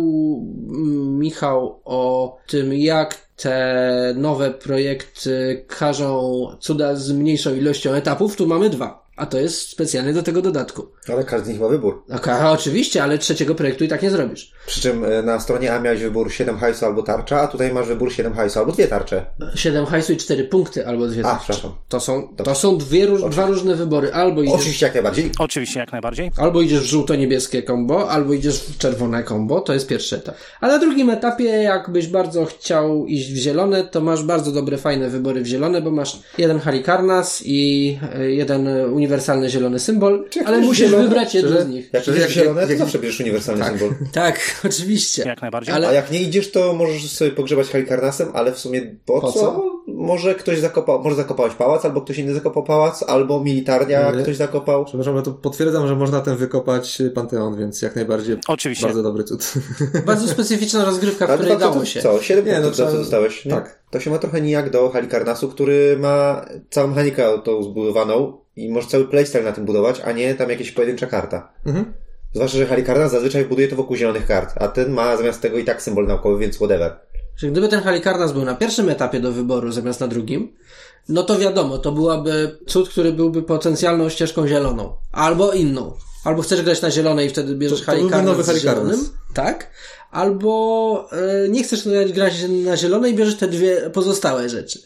mm, Michał o tym, jak te nowe projekty każą cuda z mniejszą ilością etapów. Tu mamy dwa. A to jest specjalnie do tego dodatku. Ale każdy z nich ma wybór. A, oczywiście, ale trzeciego projektu i tak nie zrobisz. Przy czym e, na stronie A miałeś wybór 7 hajsu albo tarcza, a tutaj masz wybór 7 hajsu albo dwie tarcze. 7 hajsu i 4 punkty albo dwie A, tarcze. przepraszam. To są, to są dwie róż, dwa różne wybory. Albo idziesz, Oczywiście jak najbardziej. Oczywiście, jak najbardziej. albo idziesz w żółto-niebieskie kombo, albo idziesz w czerwone kombo. To jest pierwszy etap. A na drugim etapie, jakbyś bardzo chciał iść w zielone, to masz bardzo dobre, fajne wybory w zielone, bo masz jeden Halikarnas i e, jeden uniwersalny zielony symbol, ale musisz zielone, wybrać jedno czy- z nich. Jak idziesz zielone, jak- to zawsze bierzesz uniwersalny symbol. Tak, oczywiście. Jak najbardziej. Ale- A jak nie idziesz, to możesz sobie pogrzebać Halikarnasem, ale w sumie po, Po co? co? Może ktoś zakopał, może zakopałeś pałac, albo ktoś inny zakopał pałac, albo militarnia Nie. ktoś zakopał. Przepraszam, ja to potwierdzam, że można ten wykopać y, Panteon, więc jak najbardziej Oczywiście. bardzo dobry cud. Bardzo specyficzna rozgrywka, w Ale której dało się. Co? 7 Nie, no punktów za trzeba- co dostałeś, nie? tak. To się ma trochę nijak do Halikarnasu, który ma całą mechanikę tą zbudowaną i możesz cały playstyle na tym budować, a nie tam jakieś pojedyncza karta. Mhm. Zwłaszcza, że Halikarnas zazwyczaj buduje to wokół zielonych kart, a ten ma zamiast tego i tak symbol naukowy, więc whatever. Że gdyby ten Halikarnas był na pierwszym etapie do wyboru zamiast na drugim, no to wiadomo, to byłaby cud, który byłby potencjalną ścieżką zieloną. Albo inną. Albo chcesz grać na zielonej i wtedy bierzesz nowy z zielonym. Tak. Albo e, nie chcesz grać, grać na zielonej i bierzesz te dwie pozostałe rzeczy.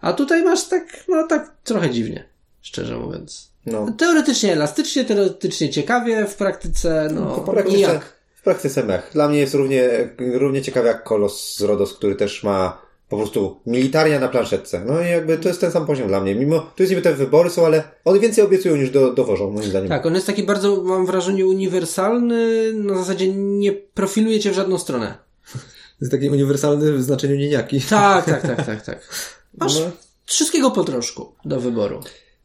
A tutaj masz tak, no tak trochę dziwnie. Szczerze mówiąc. No. Teoretycznie elastycznie, teoretycznie ciekawie, w praktyce, no, w praktyce, nijak. w praktyce mech. Dla mnie jest równie, równie ciekawy jak Kolos z Rodos, który też ma po prostu militaria na planszetce. No i jakby to jest ten sam poziom dla mnie. Mimo, tu jest niby te wybory są, ale one więcej obiecują niż do, dowożą, moim zdaniem. Tak, on jest taki bardzo, mam wrażenie, uniwersalny, na zasadzie nie profiluje cię w żadną stronę. Jest taki uniwersalny w znaczeniu nijaki. Tak, tak, tak, tak, tak. Masz No. wszystkiego po troszku do wyboru.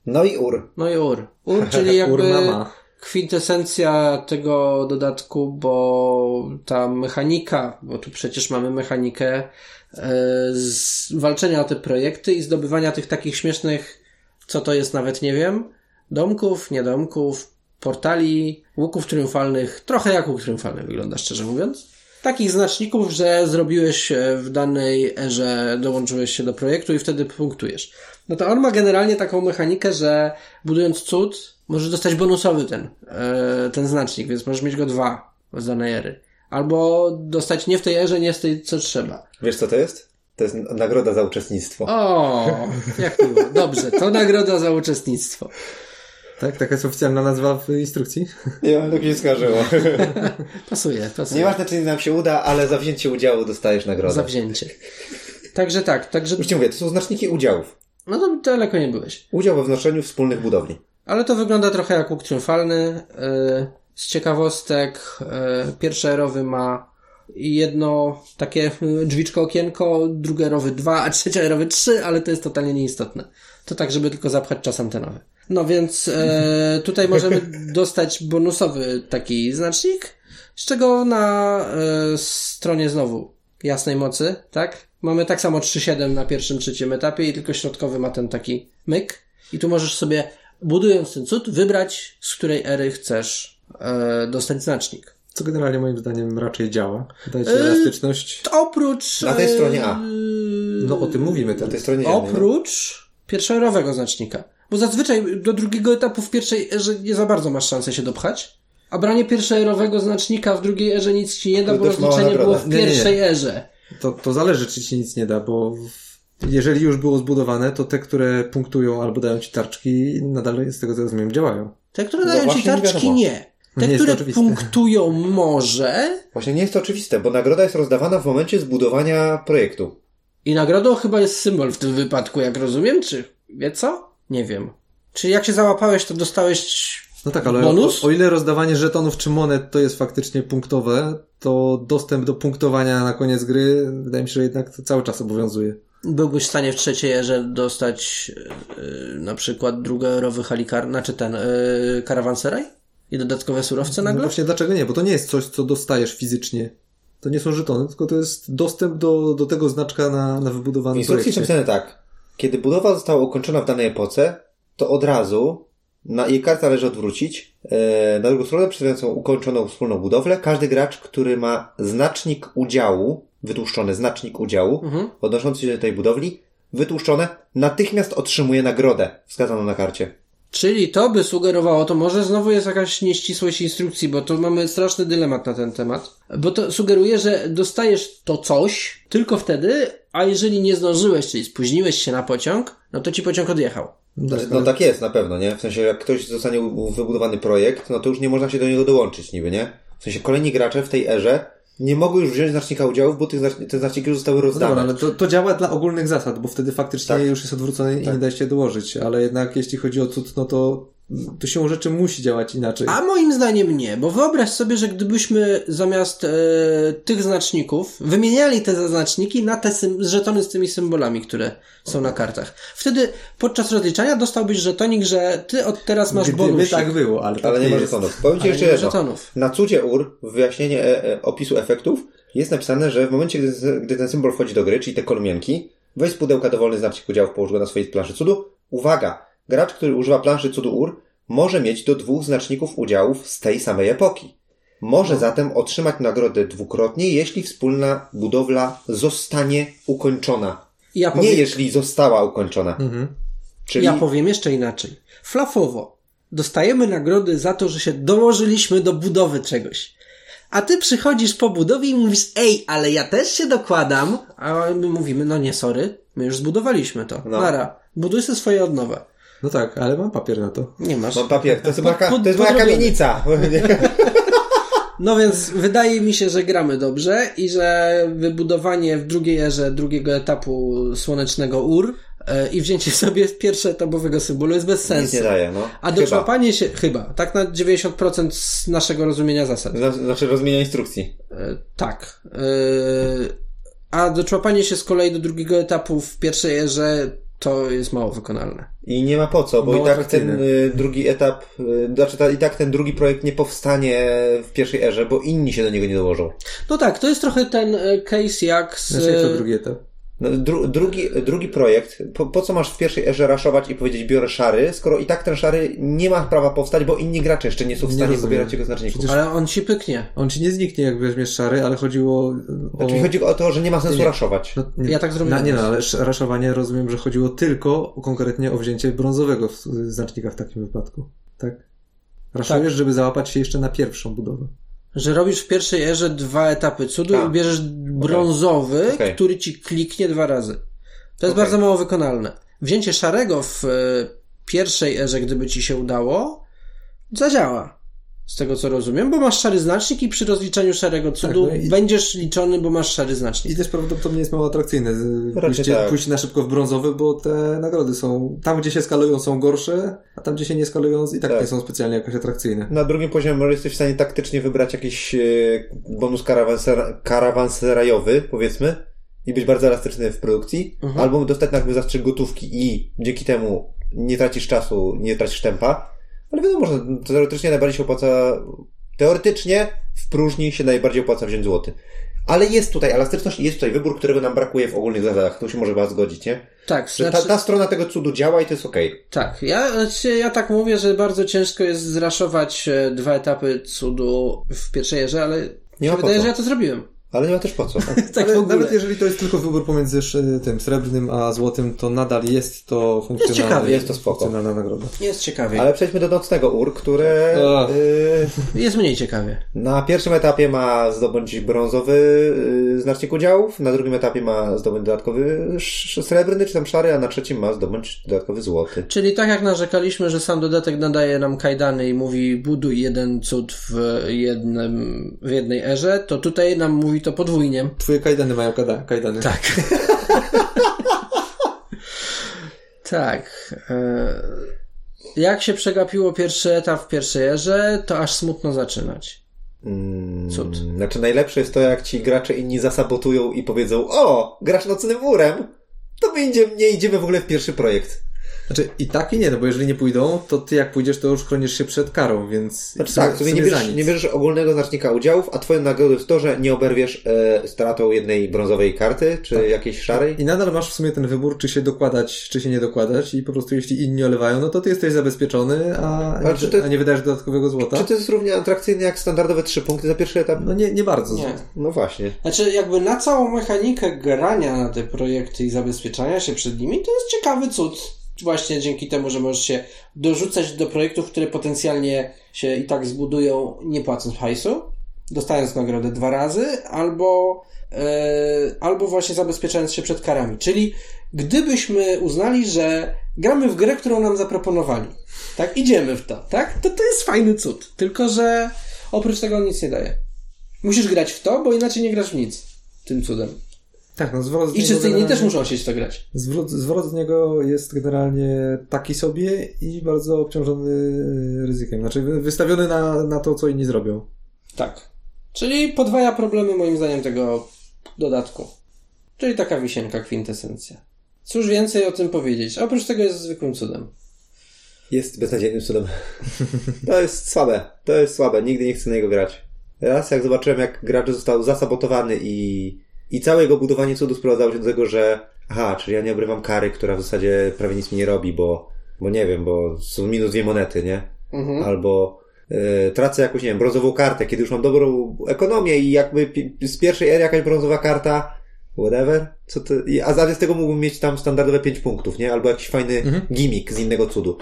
No i Ur. No i UR. UR, czyli jakby Urnama. kwintesencja tego dodatku, bo ta mechanika, bo tu przecież mamy mechanikę e, z walczenia o te projekty i zdobywania tych takich śmiesznych, co to jest nawet nie wiem, domków, niedomków, portali, łuków triumfalnych, trochę jak łuk triumfalny wygląda, szczerze mówiąc. Takich znaczników, że zrobiłeś e, w danej erze, dołączyłeś się do projektu i wtedy punktujesz. No to on ma generalnie taką mechanikę, że budując cud, możesz dostać bonusowy ten, e, ten znacznik, więc możesz mieć go dwa z danej ery. Albo dostać nie w tej erze, nie z tej, co trzeba. Wiesz co to jest? To jest nagroda za uczestnictwo. O, jak miło. Dobrze, to nagroda za uczestnictwo. Tak, taka jest oficjalna nazwa w instrukcji. Nie, tak się skarżyło. Pasuje, pasuje. Nieważne, czy nam się uda, ale za wzięcie udziału dostajesz nagrodę. Za wzięcie. Także tak, także... Już ci mówię, to są znaczniki udziałów. No to daleko nie byłeś. Udział we wnoszeniu wspólnych budowli. Ale to wygląda trochę jak łuk triumfalny. Yy, z ciekawostek, yy, pierwszy erowy ma jedno takie yy, drzwiczko okienko, drugi erowy dwa, a trzeci erowy trzy, ale to jest totalnie nieistotne. To tak, żeby tylko zapchać czas antenowy. No więc yy, tutaj możemy dostać bonusowy taki znacznik, z czego na yy, stronie znowu jasnej mocy, tak? Mamy tak samo 3.7 na pierwszym, trzecim etapie i tylko środkowy ma ten taki myk. I tu możesz sobie, budując ten cud, wybrać, z której ery chcesz e, dostać znacznik. Co generalnie moim zdaniem raczej działa. Daje ci Yy, elastyczność. Oprócz... Na tej stronie A. e, No o tym mówimy Na teraz. tej stronie no. Oprócz pierwszoerowego znacznika. Bo zazwyczaj do drugiego etapu w pierwszej erze nie za bardzo masz szansę się dopchać. A branie pierwszoerowego znacznika w drugiej erze nic ci nie da, bo rozliczenie było w Nie, nie, nie. pierwszej erze. To, to zależy, czy ci nic nie da, bo jeżeli już było zbudowane, to te, które punktują albo dają ci tarczki, nadal z tego co rozumiem działają. Te, które No dają ci nie tarczki, nie. Te, Nie które punktują może Właśnie nie jest to oczywiste, bo nagroda jest rozdawana w momencie zbudowania projektu. i nagrodą chyba jest symbol w tym wypadku, jak rozumiem, czy wie co? Nie wiem. Czy jak się załapałeś, to dostałeś No tak, ale Bonus? o, o ile rozdawanie żetonów czy monet to jest faktycznie punktowe, to dostęp do punktowania na koniec gry wydaje mi się, że jednak to cały czas obowiązuje. Byłbyś w stanie w trzeciej erze dostać yy, na przykład drugoerowy halikar, znaczy ten yy, karawanseraj? I dodatkowe surowce No nagle? właśnie dlaczego nie? Bo to nie jest coś, co dostajesz fizycznie. To nie są żetony, tylko to jest dostęp do, do tego znaczka na, na W wybudowanym instrukcji jest projekcie. napisane tak. Kiedy budowa została ukończona w danej epoce, to od razu na jej kartę należy odwrócić. E, na drugą stronę przedstawiającą ukończoną wspólną budowlę, każdy gracz, który ma znacznik udziału, wytłuszczony znacznik udziału, Mhm. odnoszący się do tej budowli, wytłuszczone, natychmiast otrzymuje nagrodę wskazaną na karcie. Czyli to by sugerowało, to może znowu jest jakaś nieścisłość instrukcji, bo to mamy straszny dylemat na ten temat. Bo to sugeruje, że dostajesz to coś tylko wtedy, a jeżeli nie zdążyłeś, czyli spóźniłeś się na pociąg, no to ci pociąg odjechał. Znaczy, no tak jest na pewno, nie? W sensie jak ktoś zostanie wybudowany projekt, no to już nie można się do niego dołączyć niby, nie? W sensie kolejni gracze w tej erze nie mogły już wziąć znacznika udziałów, bo te znaczniki już zostały No rozdane. dobra, ale to, to działa dla ogólnych zasad, bo wtedy faktycznie Tak. już jest odwrócone i nie da się dołożyć, ale jednak jeśli chodzi o cud, no to, to siłą rzeczy musi działać inaczej. A moim zdaniem nie, bo wyobraź sobie, że gdybyśmy zamiast e, tych znaczników wymieniali te znaczniki na te sym- żetony z tymi symbolami, które są na kartach. Wtedy podczas rozliczania dostałbyś żetonik, że ty od teraz masz Gdyby bonusik. tak było, ale tak Ale nie ma jest. żetonów. Powiem Ci jeszcze nie ma jedno. Na cudzie UR, wyjaśnienie e, e, opisu efektów, jest napisane, że w momencie, gdy, gdy ten symbol wchodzi do gry, czyli te kolumnienki, weź z pudełka dowolny znacznik udziałów, połóż go na swojej planszy cudu. Uwaga! Gracz, który używa planszy cudu UR, może mieć do dwóch znaczników udziałów z tej samej epoki. Może zatem otrzymać nagrodę dwukrotnie, jeśli wspólna budowla zostanie ukończona. Ja Nie powiem, jeśli została ukończona. Mhm. Czyli ja powiem jeszcze inaczej. Flafowo. Dostajemy nagrody za to, że się dołożyliśmy do budowy czegoś. A ty przychodzisz po budowie i mówisz, ej, ale ja też się dokładam. A my mówimy, no nie, sorry, my już zbudowaliśmy to. No. Nara, buduj sobie swoje od nowa. No tak, ale mam papier na to. Nie masz. mam papier, to jest, moja, ka- Pod- to jest moja kamienica. No więc wydaje mi się, że gramy dobrze i że wybudowanie w drugiej erze drugiego etapu słonecznego UR e, i wzięcie sobie pierwszoetapowego symbolu jest bez Nic sensu. nie daje, no. A doczłapanie się, chyba, tak na 90% z naszego rozumienia zasad. Zna- Znaczy rozumienia instrukcji. E, tak. E, a doczłapanie się z kolei do drugiego etapu w pierwszej erze to jest mało wykonalne. I nie ma po co, bo Mało i tak ten atrakcyjne. y, drugi etap, y, znaczy ta, i tak ten drugi projekt nie powstanie w pierwszej erze, bo inni się do niego nie dołożą. No tak, to jest trochę ten e, case jak z... Znaczy, jak to drugi etap? No, dru, drugi, drugi projekt, po, po co masz w pierwszej erze raszować i powiedzieć biorę szary, skoro i tak ten szary nie ma prawa powstać, bo inni gracze jeszcze nie są w Nie stanie pobierać jego znaczników. Przecież- Ale on ci pyknie. On ci nie zniknie, jak weźmiesz szary, ale chodziło o... Znaczy chodzi o to, że nie ma sensu Nie. raszować. No, nie, Ja tak zrobiłem. No, nie no, ale sz- raszowanie rozumiem, że chodziło tylko konkretnie o wzięcie brązowego w znacznika w takim wypadku. Tak? Raszujesz, Tak. żeby załapać się jeszcze na pierwszą budowę. Że robisz w pierwszej erze dwa etapy cudu A. i bierzesz brązowy, Okej. który ci kliknie dwa razy. To jest Okej. bardzo mało wykonalne. Wzięcie szarego w e, pierwszej erze, gdyby ci się udało, zadziała. Z tego co rozumiem, bo masz szary znacznik i przy rozliczaniu szarego cudu no i- będziesz liczony, bo masz szary znacznik. I też prawdopodobnie jest mało atrakcyjne pójście, tak. pójść na szybko w brązowy, bo te nagrody są, tam gdzie się skalują są gorsze, a tam gdzie się nie skalują i tak, Tak. nie są specjalnie jakoś atrakcyjne. Na drugim poziomie może jesteś w stanie taktycznie wybrać jakiś e, bonus karawansera, karawanserajowy, powiedzmy, i być bardzo elastyczny w produkcji, Mhm. albo dostać jakby zastrzyk gotówki i dzięki temu nie tracisz czasu, nie tracisz tempa, ale wiadomo, że teoretycznie najbardziej się opłaca, teoretycznie w próżni się najbardziej opłaca wziąć złoty. Ale jest tutaj elastyczność i jest tutaj wybór, którego nam brakuje w ogólnych zasadach. To się może chyba zgodzić, nie? Tak, Że znaczy, ta, ta strona tego cudu działa i to jest okej. tak. Ja, znaczy, ja tak mówię, że bardzo ciężko jest zraszować e, dwa etapy cudu w pierwszej erze, ale Nie wydaje, że ja to zrobiłem. Ale nie ma też po co. Tak Ale ogóle. nawet jeżeli to jest tylko wybór pomiędzy tym srebrnym a złotym, to nadal jest to funkcjonalne. ciekawe, jest to spoko. Funkcjonalna nagroda. Jest ciekawie. Ale przejdźmy do nocnego UR, które y, Jest mniej ciekawie. na pierwszym etapie ma zdobądź brązowy y, znacznik udziałów, na drugim etapie ma zdobądź dodatkowy srebrny czy tam szary, a na trzecim ma zdobądź dodatkowy złoty. Czyli tak jak narzekaliśmy, że sam dodatek nadaje nam kajdany i mówi buduj jeden cud w, jednym, w jednej erze, to tutaj nam mówi to podwójnie. Twoje kajdany mają kada- kajdany. Tak. tak. e, Jak się przegapiło pierwszy etap w pierwszej erze, to aż smutno zaczynać. Mm, Cud. Znaczy najlepsze jest to, jak ci gracze inni zasabotują i powiedzą o, grasz nocnym urem, to my idzie, nie idziemy w ogóle w pierwszy projekt. Znaczy i tak i nie, no bo jeżeli nie pójdą, to ty jak pójdziesz, to już chronisz się przed karą, więc... Znaczy w sumie- tak, w sobie nie bierzesz, nie bierzesz ogólnego znacznika udziałów, a twoją nagrodą jest to, że nie oberwiesz e, stratą jednej brązowej karty, czy Tak. jakiejś szarej. I nadal masz w sumie ten wybór, czy się dokładać, czy się nie dokładać i po prostu jeśli inni olewają, no to ty jesteś zabezpieczony, a, to- a nie wydajesz dodatkowego złota. Czy to jest równie atrakcyjne jak standardowe trzy punkty za pierwszy etap? No nie, nie bardzo. Nie. No właśnie. Znaczy, jakby na całą mechanikę grania na te projekty i zabezpieczania się przed nimi, to jest ciekawy cud. Właśnie dzięki temu, że możesz się dorzucać do projektów, które potencjalnie się i tak zbudują, nie płacąc hajsu, dostając nagrodę dwa razy, albo, e, albo właśnie zabezpieczając się przed karami. Czyli gdybyśmy uznali, że gramy w grę, którą nam zaproponowali, tak, idziemy w to, tak, to to jest fajny cud. Tylko, że oprócz tego on nic nie daje. Musisz grać w to, bo inaczej nie grasz w nic. Tym cudem. Tak, no zwrot z I wszyscy inni też muszą w to grać. Zwrot, zwrot z niego jest generalnie taki sobie i bardzo obciążony ryzykiem. Znaczy wy- wystawiony na, na to, co inni zrobią. Tak. Czyli podwaja problemy moim zdaniem tego dodatku. Czyli taka wisienka, kwintesencja. Cóż więcej o tym powiedzieć? Oprócz tego jest zwykłym cudem. Jest beznadziejnym cudem. To jest słabe. To jest słabe. Nigdy nie chcę na niego grać. Raz jak zobaczyłem, jak gracz został zasabotowany i, i całe jego budowanie cudu sprowadzało się do tego, że aha, czyli ja nie obrywam kary, która w zasadzie prawie nic mi nie robi, bo, bo nie wiem, bo są minus dwie monety, nie? Mhm. Albo e, tracę jakąś, nie wiem, brązową kartę, kiedy już mam dobrą ekonomię i jakby pi- z pierwszej ery jakaś brązowa karta, whatever, co to, i- a zamiast tego mógłbym mieć tam standardowe 5 punktów, nie? Albo jakiś fajny Mhm. gimmick z innego cudu.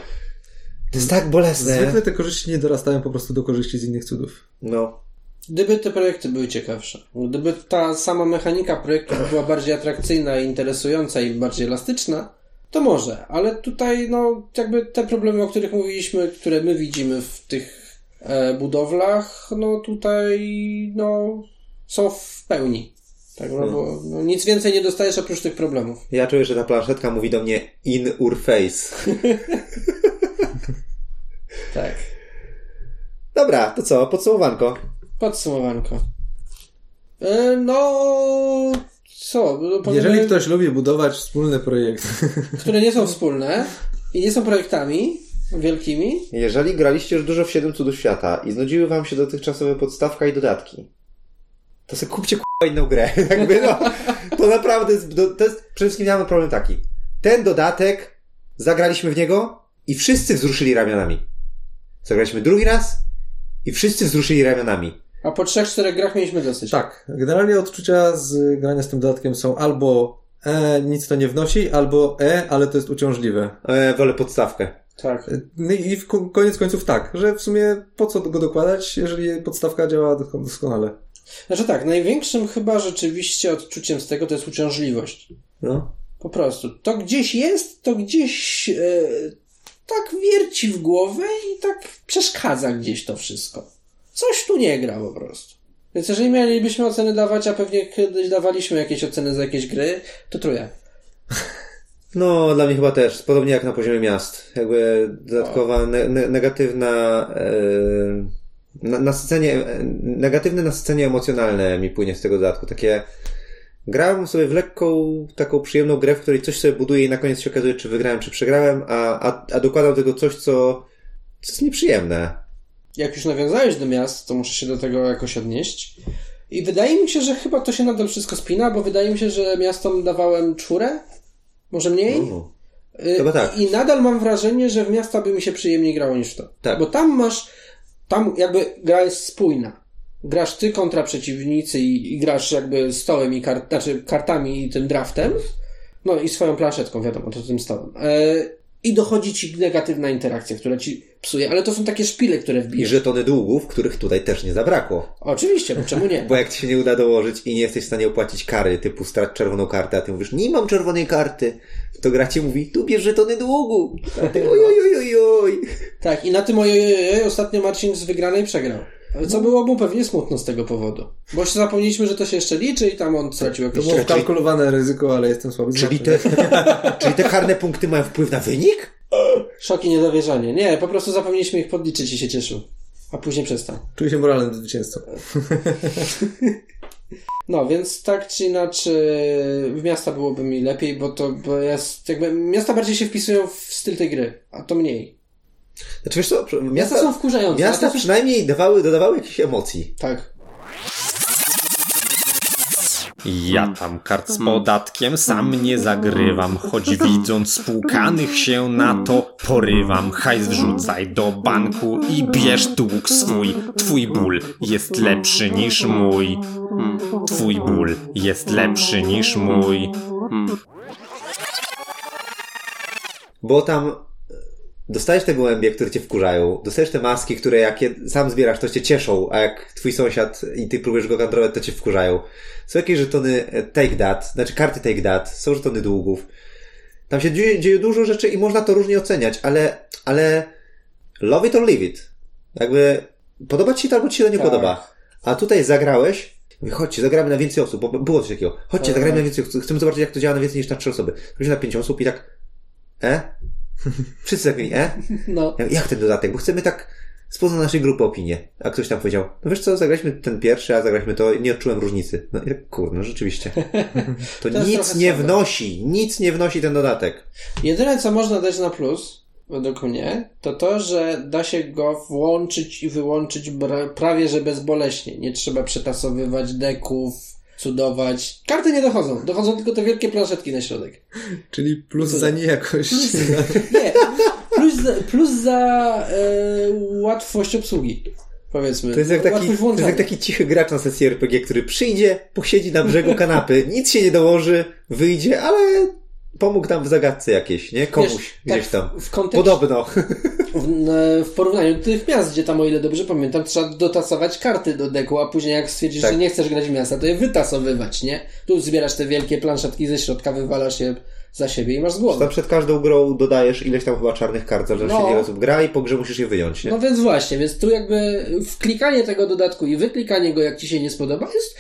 To jest tak bolesne. Zwykle te korzyści nie dorastają po prostu do korzyści z innych cudów. No. Gdyby te projekty były ciekawsze, gdyby ta sama mechanika projektów była bardziej atrakcyjna interesująca i bardziej elastyczna, to może, ale tutaj, no, jakby te problemy, o których mówiliśmy, które my widzimy w tych e, budowlach, no tutaj, no, są w pełni. Tak, no, bo no, nic więcej nie dostajesz oprócz tych problemów. Ja czuję, że ta planszetka mówi do mnie in your face. Tak. Dobra, to co? Podsumowanko. Podsumowanko. E, no, co? No, powiemy- Jeżeli ktoś lubi budować wspólne projekty, które nie są wspólne i nie są projektami wielkimi, Jeżeli graliście już dużo w 7 cudów świata i znudziły wam się dotychczasowe podstawka i dodatki, to sobie kupcie k***a inną grę. Jakby no, to naprawdę jest, to jest, przede wszystkim mamy problem taki. Ten dodatek, zagraliśmy w niego i wszyscy wzruszyli ramionami. Zagraliśmy drugi raz i wszyscy wzruszyli ramionami. A po trzech, czterech grach mieliśmy dosyć. tak, generalnie odczucia z grania z tym dodatkiem są albo e, nic to nie wnosi, albo e, ale to jest uciążliwe. E, wolę podstawkę. Tak. No i w ko- koniec końców tak, że w sumie po co go dokładać, jeżeli podstawka działa dosko- doskonale. Znaczy tak, największym chyba rzeczywiście odczuciem z tego to jest uciążliwość. No. Po prostu. To gdzieś jest, to gdzieś e, tak wierci w głowę i tak przeszkadza gdzieś to wszystko. Coś tu nie gra po prostu. Więc jeżeli mielibyśmy oceny dawać, a pewnie kiedyś dawaliśmy jakieś oceny za jakieś gry, to trójek. No, dla mnie chyba też. Podobnie jak na poziomie miast. Jakby dodatkowa ne ne negatywna na nasycenie, e, negatywne nasycenie emocjonalne mi płynie z tego dodatku. Takie grałem sobie w lekką, taką przyjemną grę, w której coś sobie buduję i na koniec się okazuje, czy wygrałem, czy przegrałem, a, a, a dokładam do tego coś, co, co jest nieprzyjemne. Jak już nawiązałeś do miast, to muszę się do tego jakoś odnieść. I wydaje mi się, że chyba to się nadal wszystko spina, bo wydaje mi się, że miastom dawałem czwórę, może mniej. Y, Chyba tak. I nadal mam wrażenie, że w miasta by mi się przyjemniej grało niż w to. Tak. Bo tam masz, tam jakby gra jest spójna. Grasz ty kontra przeciwnicy i, i grasz jakby stołem i kart, znaczy kartami i tym draftem. No i swoją planszetką, wiadomo, to tym stołem. E, I dochodzi ci negatywna interakcja, która ci psuje, ale to są takie szpile, które I wbijesz. żetony długów, których tutaj też nie zabrakło. Oczywiście, bo czemu nie? Bo jak ci się nie uda dołożyć i nie jesteś w stanie opłacić kary, typu strać czerwoną kartę, a ty mówisz, nie mam czerwonej karty, to gra ci mówi, tu bierz żetony długu. A ty, oj, oj, oj, oj, oj. Tak, i na tym ojej ostatnio Marcin z wygranej przegrał. Co było mu pewnie smutno z tego powodu. Bo się zapomnieliśmy, że to się jeszcze liczy i tam on stracił To jakieś... było Czyli- wkalkulowane ryzyko, ale jestem słaby. Czyli te, czyli te karne punkty mają wpływ na wynik? Szok i niedowierzanie. Nie, po prostu zapomnieliśmy ich podliczyć i się cieszył. A później przestał. Czuję się moralnym zwycięzcą. No, więc tak czy inaczej w miasta byłoby mi lepiej, bo to bo jest jakby... Miasta bardziej się wpisują w styl tej gry, a to mniej. Znaczy wiesz co, Miasta są wkurzające. miasta to przynajmniej dawały, dodawały jakichś emocji. Tak. Ja tam kart z podatkiem sam nie zagrywam, choć widząc spłukanych się na to porywam. Hajs wrzucaj do banku i bierz dług swój. Twój ból jest lepszy niż mój. Twój ból jest lepszy niż mój. Bo tam dostajesz te gołębie, które cię wkurzają, dostajesz te maski, które jak je sam zbierasz, to cię cieszą, a jak twój sąsiad i ty próbujesz go kontrolować, to cię wkurzają. Są jakieś żetony e, take that, znaczy karty take that, są żetony długów. Tam się dzieje, dzieje dużo rzeczy i można to różnie oceniać, ale, ale love it or leave it. Jakby podoba ci się to albo ci się to nie Tak. podoba. A tutaj zagrałeś, mówię, chodźcie, zagramy na więcej osób, bo było coś takiego. Chodźcie, Tak. zagramy na więcej osób. Chcemy zobaczyć, jak to działa na więcej niż na trzy osoby. Graliśmy na pięć osób i tak, e? Wszyscy tak mieli, e? No. Ja- Jak ten dodatek? Bo chcemy tak spoza naszej grupy opinię. A ktoś tam powiedział, no wiesz co, zagraliśmy ten pierwszy, a zagraliśmy to, nie odczułem różnicy. No i tak, kurde, no rzeczywiście. To, jest nic nie słabe. wnosi, nic nie wnosi ten dodatek. Jedyne, co można dać na plus, według mnie, to to, że da się go włączyć i wyłączyć prawie że bezboleśnie. Nie trzeba przetasowywać deków, cudować. Karty nie dochodzą. Dochodzą tylko te wielkie planszetki na środek. Czyli plus Co za za- niejakość. Nie, plus za, plus za e, łatwość obsługi. Powiedzmy. To jest, jak taki, to jest jak taki cichy gracz na sesji RPG, który przyjdzie, posiedzi na brzegu kanapy, nic się nie dołoży, wyjdzie, ale pomógł tam w zagadce jakiejś, nie? Komuś Wiesz, gdzieś tak tam. W, w kontekście Podobno. W, w porównaniu do tych miast, gdzie tam, o ile dobrze pamiętam, trzeba dotasować karty do deku, a później jak stwierdzisz, Tak. że nie chcesz grać w miasta, to je wytasowywać, nie? Tu zbierasz te wielkie planszetki ze środka, wywalasz je za siebie i masz z głowy. Tam przed każdą grą dodajesz ileś tam chyba czarnych kart, zależy No. ile osób gra i po grze musisz je wyjąć, nie? No więc właśnie, więc tu jakby wklikanie tego dodatku i wyklikanie go, jak ci się nie spodoba, jest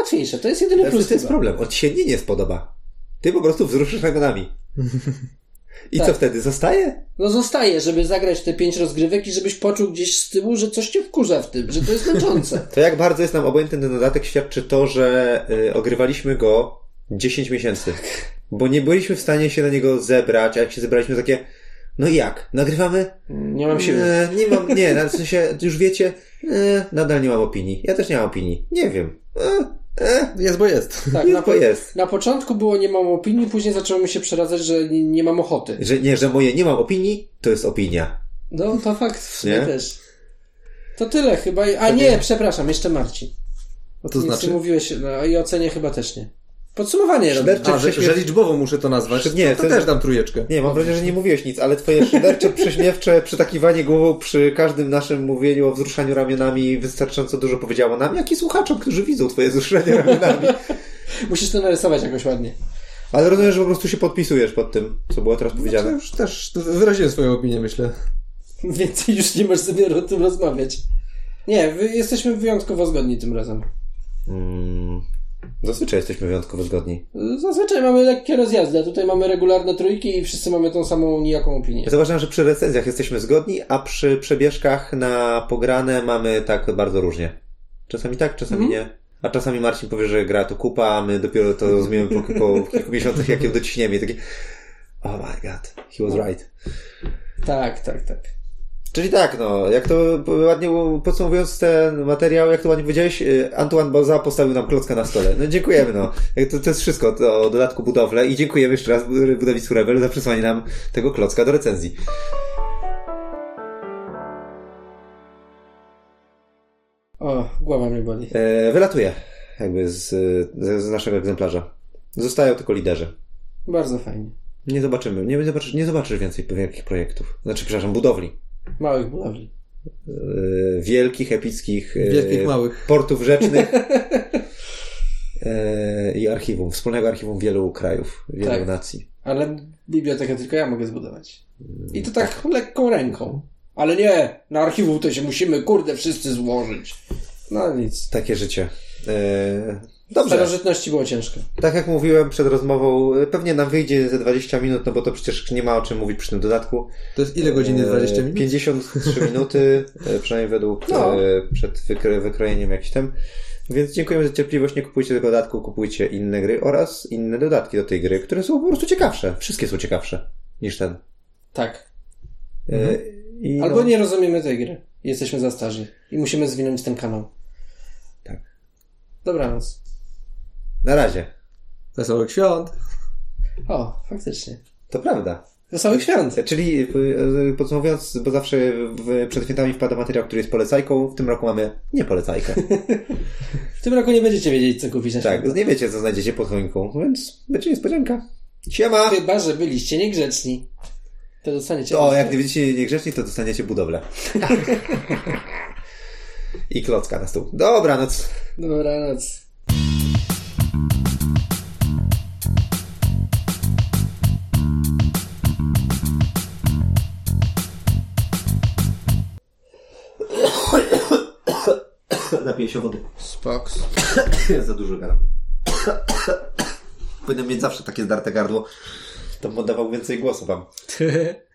łatwiejsze. To jest jedyny plus to jest chyba. problem. On ci się nie, nie spodoba. Ty po prostu wzruszysz ramionami. I Tak. co wtedy? Zostaje? No zostaje, żeby zagrać te pięć rozgrywek i żebyś poczuł gdzieś z tyłu, że coś cię wkurza w tym, że to jest męczące. To jak bardzo jest nam obojętny ten dodatek świadczy to, że y, ogrywaliśmy go 10 miesięcy. Bo nie byliśmy w stanie się na niego zebrać, a jak się zebraliśmy takie, no i jak? Nagrywamy? Nie mam siły. E, nie mam, nie, na w sensie, już wiecie, e, nadal nie mam opinii. Ja też nie mam opinii. Nie wiem. E, e, Jest, bo jest. Tak, jest, na, bo jest. na początku było nie mam opinii, później zaczęło mi się przeradzać, że nie, nie mam ochoty. Że nie, że moje nie mam opinii, to jest opinia. No to fakt w sumie Nie? też. To tyle chyba. A nie, przepraszam, jeszcze Marcin. Bo To znaczy? mówiłeś, no i ocenie chyba też nie. Podsumowanie. Szydercze A, że, że liczbowo muszę to nazwać, Nie, to, to to- też dam trójeczkę. Nie, mam wrażenie, że nie mówiłeś nic, ale twoje szydercze, prześmiewcze przytakiwanie głową przy każdym naszym mówieniu o wzruszaniu ramionami wystarczająco dużo powiedziało nam, jak i słuchaczom, którzy widzą twoje wzruszanie ramionami. Musisz to narysować jakoś ładnie. Ale rozumiem, że po prostu się podpisujesz pod tym, co było teraz To powiedziane. już też wyraziłem swoją opinię, myślę. Więcej już nie masz zamiaru o tym rozmawiać. Nie, wy jesteśmy wyjątkowo zgodni tym razem. Mm, zazwyczaj jesteśmy wyjątkowo zgodni. Zazwyczaj mamy lekkie rozjazdy, a tutaj mamy regularne trójki i wszyscy mamy tą samą nijaką opinię. Ja zauważyłem, że przy recenzjach jesteśmy zgodni, a przy przebieżkach na pograne mamy tak bardzo różnie. Czasami tak, czasami Mhm. nie. A czasami Marcin powie, że gra to kupa, a my dopiero to rozumiemy po, po kilku miesiącach, jak ją dociśniemy. I takie, oh my god, he was right. Tak, tak, tak. Czyli tak, no, jak to ładnie podsumowując ten materiał, jak to ładnie powiedziałeś, y, Antoine Boza postawił nam klocka na stole. No dziękujemy, no. To, to jest wszystko to o dodatku budowle i dziękujemy jeszcze raz budownictwu Rebel za przesłanie nam tego klocka do recenzji. O, głowa mnie boli. E, wylatuje jakby z, z, z naszego egzemplarza. Zostają tylko liderzy. Bardzo fajnie. Nie zobaczymy, nie zobaczysz, nie zobaczysz więcej wielkich projektów. Znaczy, przepraszam, budowli. Małych budowli. E, wielkich, epickich. e, Wielkich, małych. Portów rzecznych. e, I archiwum. Wspólnego archiwum wielu krajów, wielu Tak. nacji. Ale bibliotekę tylko ja mogę zbudować. I to tak lekką ręką. Ale nie, na archiwum to się musimy, kurde, wszyscy złożyć. No nic. Takie życie. Dobrze. starożytności było ciężko. Tak jak mówiłem przed rozmową, e, pewnie nam wyjdzie ze 20 minut, no bo to przecież nie ma o czym mówić przy tym dodatku. To jest ile godziny? 20 E, minut? 53 minuty, e, przynajmniej według No. e, przed wykro, wykrojeniem jakiś tam. Więc dziękujemy za cierpliwość, nie kupujcie tego dodatku, kupujcie inne gry oraz inne dodatki do tej gry, które są po prostu ciekawsze. Wszystkie są ciekawsze niż ten. Tak. E, i Albo no, nie rozumiemy tej gry. Jesteśmy za starzy. I musimy zwinąć ten kanał. Tak. Dobranoc. Na razie. Wesołych świąt. O, faktycznie. To prawda. Wesołych świąt. E, Czyli e, podsumowując, bo zawsze w, przed świętami wpada materiał, który jest polecajką, w tym roku mamy nie polecajkę. W tym roku nie będziecie wiedzieć, co kupić na tak, święta. nie wiecie, co znajdziecie pod choinką, więc będzie niespodzianka. Siema! Chyba, że byliście niegrzeczni. To dostaniecie. To jak nie będziecie niegrzeczni, to dostaniecie budowlę. I klocka na stół. Dobranoc. Dobranoc. Napiję się wody. Spoks. Za dużo gadam. Powinien mieć zawsze takie zdarte gardło. To bym oddawał więcej głosu wam.